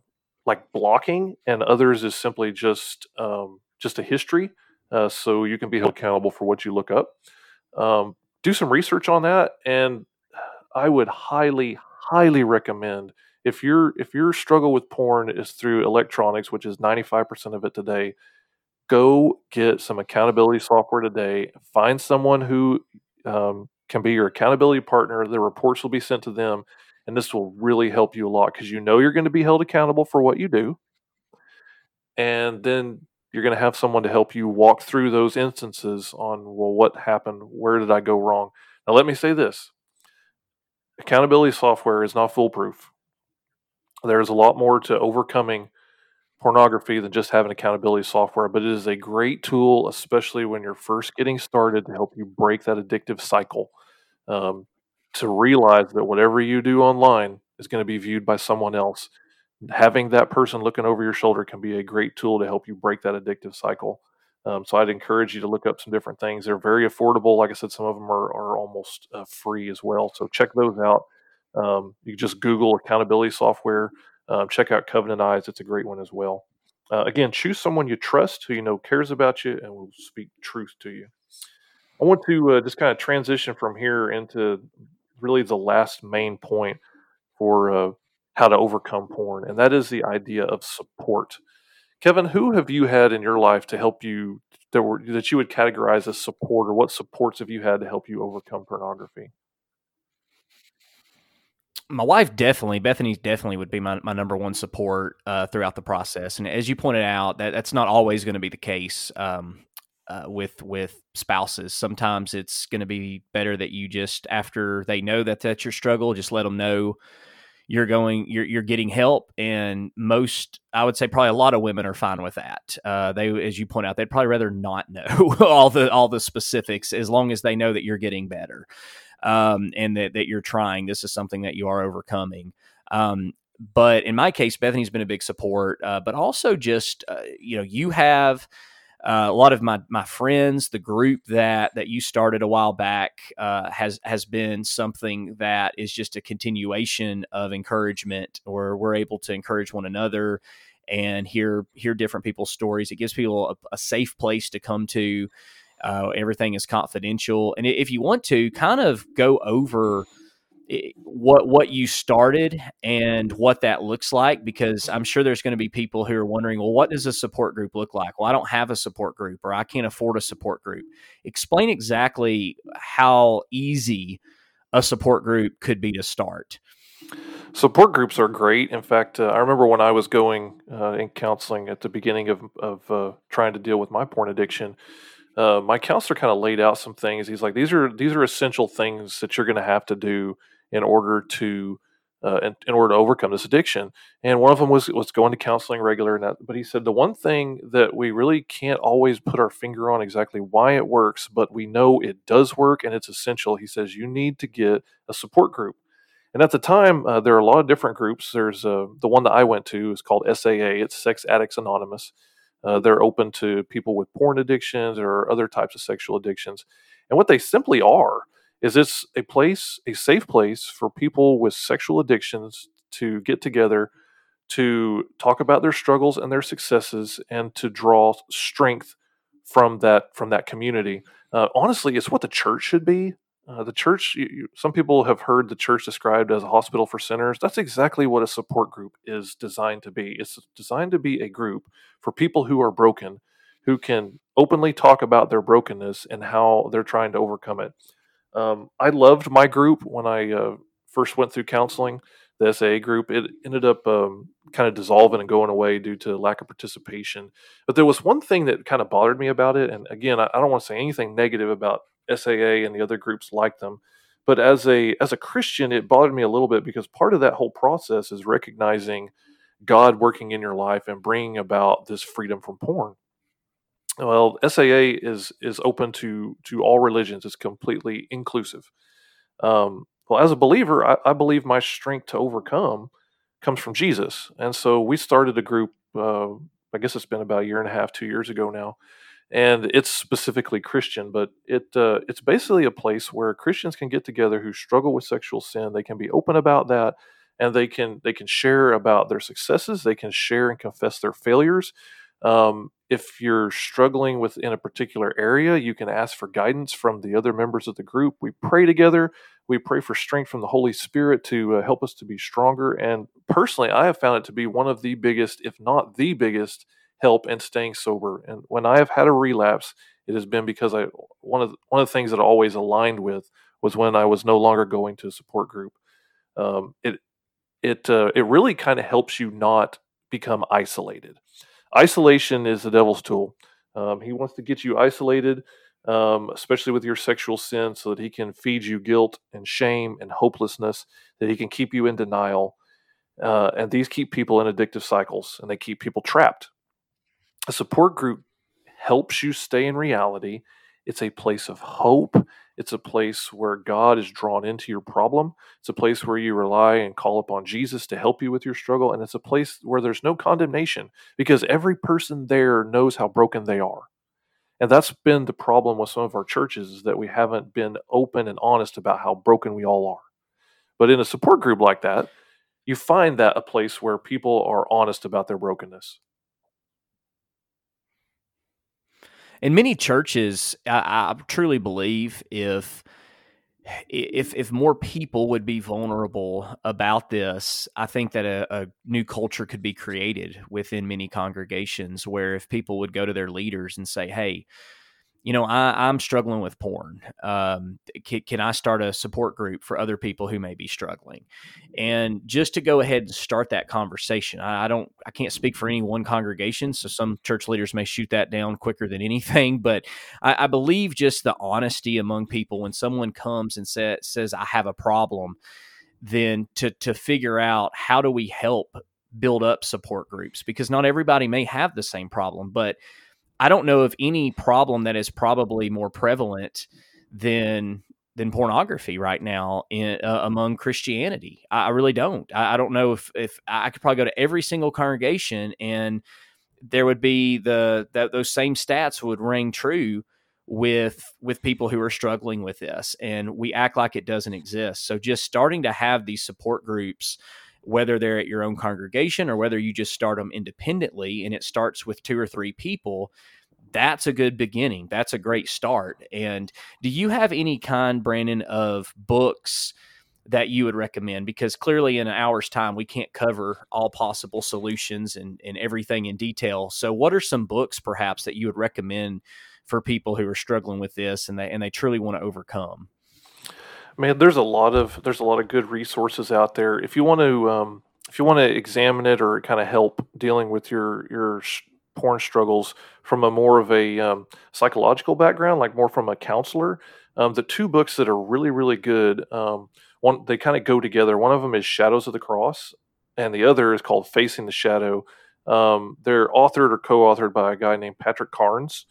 like blocking, and others is simply just um, just a history. Uh, so you can be held accountable for what you look up. Um, do some research on that, and I would highly, highly recommend if your if your struggle with porn is through electronics, which is 95% of it today, go get some accountability software today. Find someone who um, can be your accountability partner. The reports will be sent to them, and this will really help you a lot because you know you're going to be held accountable for what you do. And then you're going to have someone to help you walk through those instances on well what happened where did i go wrong now let me say this accountability software is not foolproof there's a lot more to overcoming pornography than just having accountability software but it is a great tool especially when you're first getting started to help you break that addictive cycle um, to realize that whatever you do online is going to be viewed by someone else having that person looking over your shoulder can be a great tool to help you break that addictive cycle. Um, so I'd encourage you to look up some different things. They're very affordable. Like I said, some of them are, are almost uh, free as well. So check those out. Um, you just Google accountability software. Uh, check out Covenant Eyes. It's a great one as well. Uh, again, choose someone you trust who you know cares about you and will speak truth to you. I want to uh, just kind of transition from here into really the last main point for uh, how to overcome porn, and that is the idea of support. Kevin, who have you had in your life to help you that were that you would categorize as support, or what supports have you had to help you overcome pornography? My wife definitely bethany definitely would be my, my number one support uh, throughout the process. And as you pointed out that that's not always going to be the case um, uh, with with spouses. Sometimes it's going to be better that you just after they know that that's your struggle just let them know you're going you're you're getting help. And most i would say probably a lot of women are fine with that. Uh, they as you point out they'd probably rather not [LAUGHS] know all the all the specifics as long as they know that you're getting better um, and that, that you're trying this is something that you are overcoming um, but in my case bethany's been a big support uh, but also just uh, you know you have uh, a lot of my my friends, the group that that you started a while back, uh, has has been something that is just a continuation of encouragement, or we're able to encourage one another and hear hear different people's stories. It gives people a, a safe place to come to. Uh, everything is confidential, and if you want to, kind of go over what what you started and what that looks like because I'm sure there's going to be people who are wondering, well, what does a support group look like? Well, I don't have a support group or I can't afford a support group. Explain exactly how easy a support group could be to start. Support groups are great. In fact, uh, I remember when I was going uh, in counseling at the beginning of, of uh, trying to deal with my porn addiction. Uh, my counselor kind of laid out some things. He's like, "These are these are essential things that you're going to have to do in order to uh, in, in, order to overcome this addiction. And one of them was was going to counseling regular. And that, but he said the one thing that we really can't always put our finger on exactly why it works, but we know it does work and it's essential. He says you need to get a support group. And at the time, uh, there are a lot of different groups. There's uh, the one that I went to is called SAA. It's Sex Addicts Anonymous. Uh, they're open to people with porn addictions or other types of sexual addictions. And what they simply are is it's a place, a safe place for people with sexual addictions to get together to talk about their struggles and their successes and to draw strength from that from that community. Uh, honestly, it's what the church should be. Uh, the church, you, you, some people have heard the church described as a hospital for sinners. That's exactly what a support group is designed to be. It's designed to be a group for people who are broken, who can openly talk about their brokenness and how they're trying to overcome it. Um, I loved my group when I uh, first went through counseling, the SAA group. It ended up um, kind of dissolving and going away due to lack of participation. But there was one thing that kind of bothered me about it. And again, I, I don't want to say anything negative about SAA and the other groups like them. But as a as a Christian, it bothered me a little bit because part of that whole process is recognizing God working in your life and bringing about this freedom from porn. Well, SAA is is open to to all religions. It's completely inclusive. Um, well, as a believer, I, I, believe my strength to overcome comes from Jesus, and so we started a group. Uh, I guess it's been about a year and a half, two years ago now, and it's specifically Christian, but it uh, it's basically a place where Christians can get together who struggle with sexual sin. They can be open about that, and they can they can share about their successes. They can share and confess their failures. Um, if you're struggling within a particular area, you can ask for guidance from the other members of the group. We pray together. We pray for strength from the Holy Spirit to uh, help us to be stronger. And personally, I have found it to be one of the biggest, if not the biggest, help in staying sober. And when I have had a relapse, it has been because I one of the, one of the things that I always aligned with was when I was no longer going to a support group. Um, it it uh, it really kind of helps you not become isolated. isolation is the devil's tool. Um, he wants to get you isolated, um, especially with your sexual sin, so that he can feed you guilt and shame and hopelessness, that he can keep you in denial. Uh, and these keep people in addictive cycles and they keep people trapped. A support group helps you stay in reality. It's a place of hope. It's a place where God is drawn into your problem. It's a place where you rely and call upon Jesus to help you with your struggle. And it's a place where there's no condemnation because every person there knows how broken they are. And that's been the problem with some of our churches is that we haven't been open and honest about how broken we all are. But in a support group like that, you find that a place where people are honest about their brokenness. In many churches, I, I truly believe if if if more people would be vulnerable about this, I think that a, a, new culture could be created within many congregations where if people would go to their leaders and say, "Hey, you know, I, am struggling with porn. Um, can, can, I start a support group for other people who may be struggling? And just to go ahead and start that conversation, I, I, don't, I can't speak for any one congregation, so some church leaders may shoot that down quicker than [LAUGHS] anything. But I, I believe just the honesty among people when someone comes and say, says, "I have a problem," then to to figure out how do we help build up support groups because not everybody may have the same problem, but I don't know of any problem that is probably more prevalent than than pornography right now in uh, among Christianity. I, I really don't. I, I, don't know if if I could probably go to every single congregation and there would be the that those same stats would ring true with with people who are struggling with this and we act like it doesn't exist so just starting to have these support groups whether they're at your own congregation or whether you just start them independently and it starts with two or three people that's a good beginning. That's a great start. And do you have any kind brandon of books that you would recommend? Because clearly in an hour's time we can't cover all possible solutions and, and everything in detail. So what are some books perhaps that you would recommend for people who are struggling with this and they and they truly want to overcome Man, there's a lot of there's a lot of good resources out there. If you want to um, if you want to examine it or kind of help dealing with your your porn struggles from a more of a um, psychological background, like more from a counselor, um, the two books that are really really good, um, one they kind of go together. One of them is Shadows of the Cross, and the other is called Facing the Shadow. Um, they're authored or co-authored by a guy named Patrick Carnes.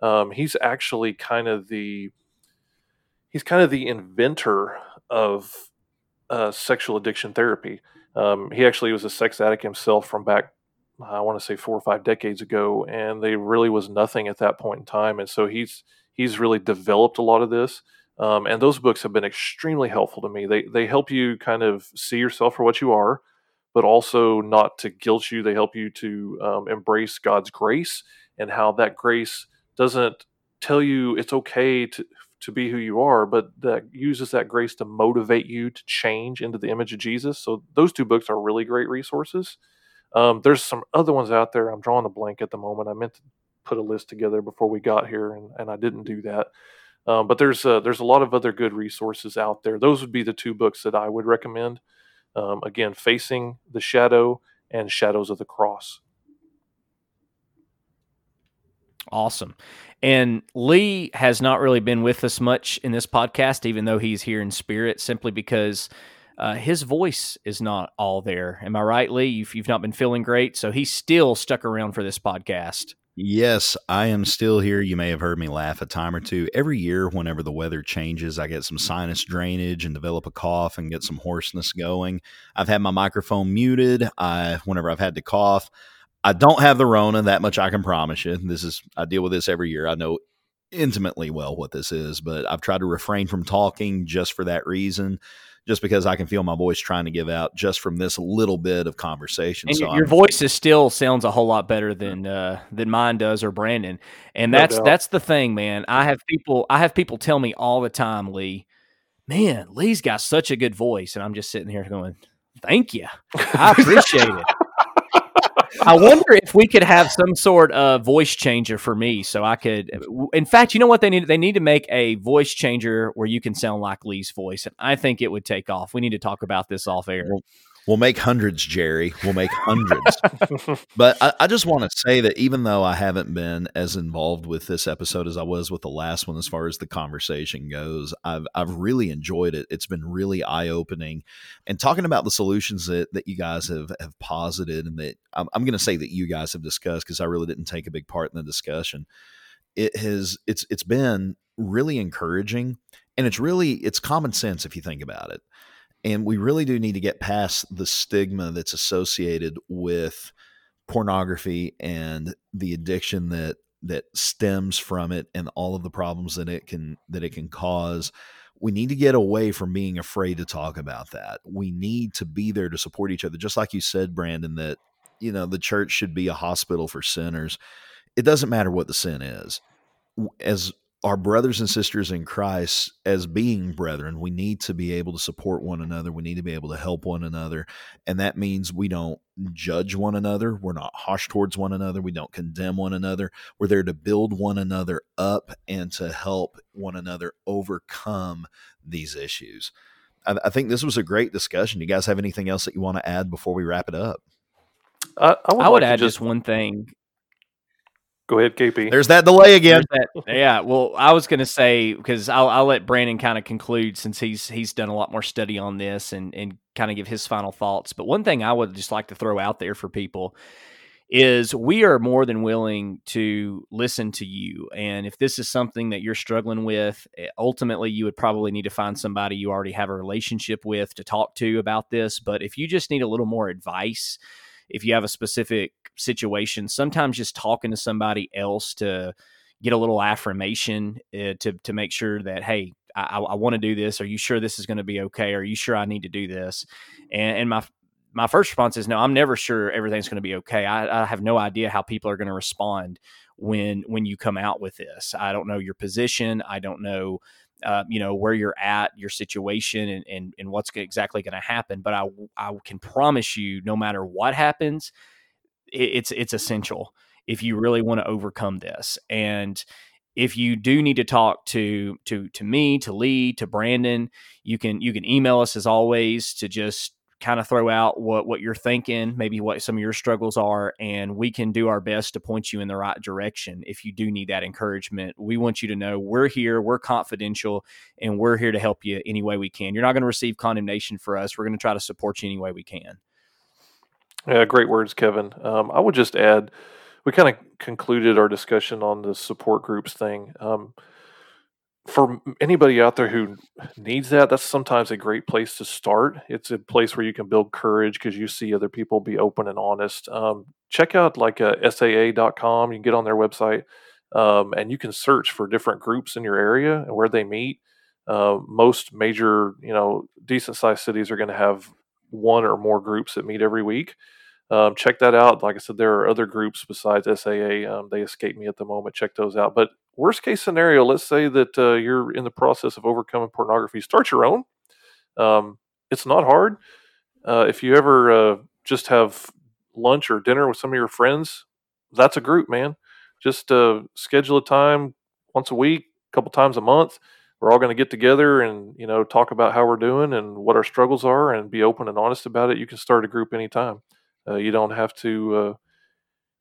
Um, he's actually kind of the he's kind of the inventor of uh, sexual addiction therapy. Um, he actually was a sex addict himself from back, I want to say four or five decades ago, and there really was nothing at that point in time. And so he's he's really developed a lot of this. Um, and those books have been extremely helpful to me. They they help you kind of see yourself for what you are, but also not to guilt you. They help you to um, embrace God's grace and how that grace doesn't tell you it's okay to to be who you are, but that uses that grace to motivate you to change into the image of Jesus. So those two books are really great resources. Um, there's some other ones out there. I'm drawing a blank at the moment. I meant to put a list together before we got here, and, and I didn't do that. Um, but there's uh, there's a lot of other good resources out there. Those would be the two books that I would recommend. Um, again, Facing the Shadow and Shadows of the Cross. Awesome. And Lee has not really been with us much in this podcast, even though he's here in spirit, simply because uh, his voice is not all there. Am I right, Lee? You've, you've not been feeling great. So he's still stuck around for this podcast. Yes, I am still here. You may have heard me laugh a time or two. Every year, whenever the weather changes, I get some sinus drainage and develop a cough and get some hoarseness going. I've had my microphone muted. I, whenever I've had to cough, I don't have the Rona. That much I can promise you. This is I deal with this every year. I know intimately well what this is, but I've tried to refrain from talking just for that reason. Just because I can feel my voice trying to give out just from this little bit of conversation. And so your I'm, voice is still sounds a whole lot better than uh, than mine does or Brandon. And that's no that's the thing, man. I have people I have people tell me all the time, Lee, man, Lee's got such a good voice, and I'm just sitting here going, "Thank you, I appreciate it." I wonder if we could have some sort of voice changer for me, so I could. In fact, you know what they need? They need to make a voice changer where you can sound like Lee's voice, and I think it would take off. We need to talk about this off air. We'll make hundreds, Jerry. We'll make hundreds. but I, I just want to say that even though I haven't been as involved with this episode as I was with the last one, as far as the conversation goes, I've I've really enjoyed it. It's been really eye opening, and talking about the solutions that that you guys have have posited and that I'm, I'm going to say that you guys have discussed because I really didn't take a big part in the discussion. It has it's it's been really encouraging, and it's really it's common sense if you think about it and we really do need to get past the stigma that's associated with pornography and the addiction that that stems from it and all of the problems that it can that it can cause. We need to get away from being afraid to talk about that. We need to be there to support each other. Just like you said brandon that you know the church should be a hospital for sinners. It doesn't matter what the sin is. As our brothers and sisters in Christ as being brethren, we need to be able to support one another. We need to be able to help one another. And that means we don't judge one another. We're not harsh towards one another. We don't condemn one another. We're there to build one another up and to help one another overcome these issues. I, I think this was a great discussion. You guys have anything else that you want to add before we wrap it up? I, I would, I would like add just just one thing. Go ahead, KP. There's that delay again. That- yeah, well, I was going to say because I'll, I'll let Brandon kind of conclude since he's he's done a lot more study on this and and kind of give his final thoughts. But one thing I would just like to throw out there for people is we are more than willing to listen to you. And if this is something that you're struggling with, eh, ultimately you would probably need to find somebody you already have a relationship with to talk to about this. But if you just need a little more advice, if you have a specific situation, sometimes just talking to somebody else to get a little affirmation uh, to to make sure that hey, I, I want to do this. Are you sure this is going to be okay? Are you sure I need to do this? And, and my my first response is no. I'm never sure everything's going to be okay. I, I have no idea how people are going to respond when when you come out with this. I don't know your position. I don't know uh, you know where you're at, your situation, and and, and what's exactly going to happen. But I I can promise you, no matter what happens, it's it's essential if you really want to overcome this. And if you do need to talk to to to me, to Lee, to Brandon, you can you can email us as always to just kind of throw out what what you're thinking, maybe what some of your struggles are, and we can do our best to point you in the right direction if you do need that encouragement. We want you to know we're here, we're confidential, and we're here to help you any way we can. You're not going to receive condemnation for us. We're going to try to support you any way we can. Yeah, great words, Kevin. Um, I would just add, we kind of concluded our discussion on the support groups thing. Um, for anybody out there who needs that, that's sometimes a great place to start. It's a place where you can build courage because you see other people be open and honest. Um, check out like uh, SAA.com. You can get on their website um, and you can search for different groups in your area and where they meet. Uh, most major, you know, decent sized cities are going to have one or more groups that meet every week. Um, check that out. Like I said, there are other groups besides SAA. Um, they escape me at the moment. Check those out. But worst case scenario, let's say that uh, you're in the process of overcoming pornography. Start your own. Um, it's not hard. Uh, if you ever uh, just have lunch or dinner with some of your friends, that's a group, man. Just uh, schedule a time once a week, a couple times a month. We're all going to get together and you know talk about how we're doing and what our struggles are, and be open and honest about it. You can start a group anytime. Uh, you don't have to. Uh,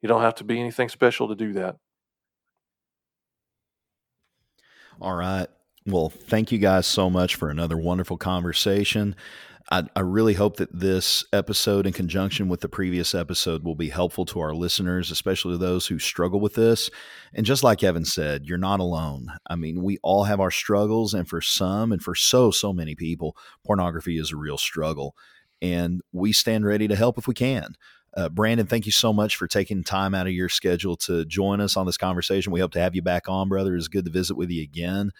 you don't have to be anything special to do that. All right. Well, thank you guys so much for another wonderful conversation. I, I, really hope that this episode, in conjunction with the previous episode, will be helpful to our listeners, especially those who struggle with this. And just like Evan said, you're not alone. I mean, we all have our struggles, and for some, and for so, so many people, pornography is a real struggle. And we stand ready to help if we can. Uh, Brandon, thank you so much for taking time out of your schedule to join us on this conversation. We hope to have you back on, brother. It's good to visit with you again.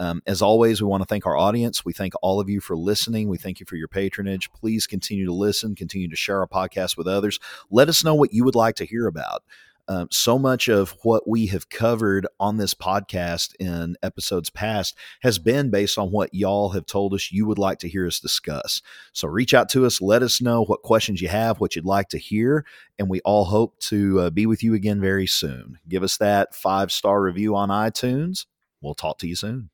Um, as always, we want to thank our audience. We thank all of you for listening. We thank you for your patronage. Please continue to listen, continue to share our podcast with others. Let us know what you would like to hear about. Um, so much of what we have covered on this podcast in episodes past has been based on what y'all have told us you would like to hear us discuss. So reach out to us, let us know what questions you have, what you'd like to hear, and we all hope to uh, be with you again very soon. Give us that five star review on iTunes. We'll talk to you soon.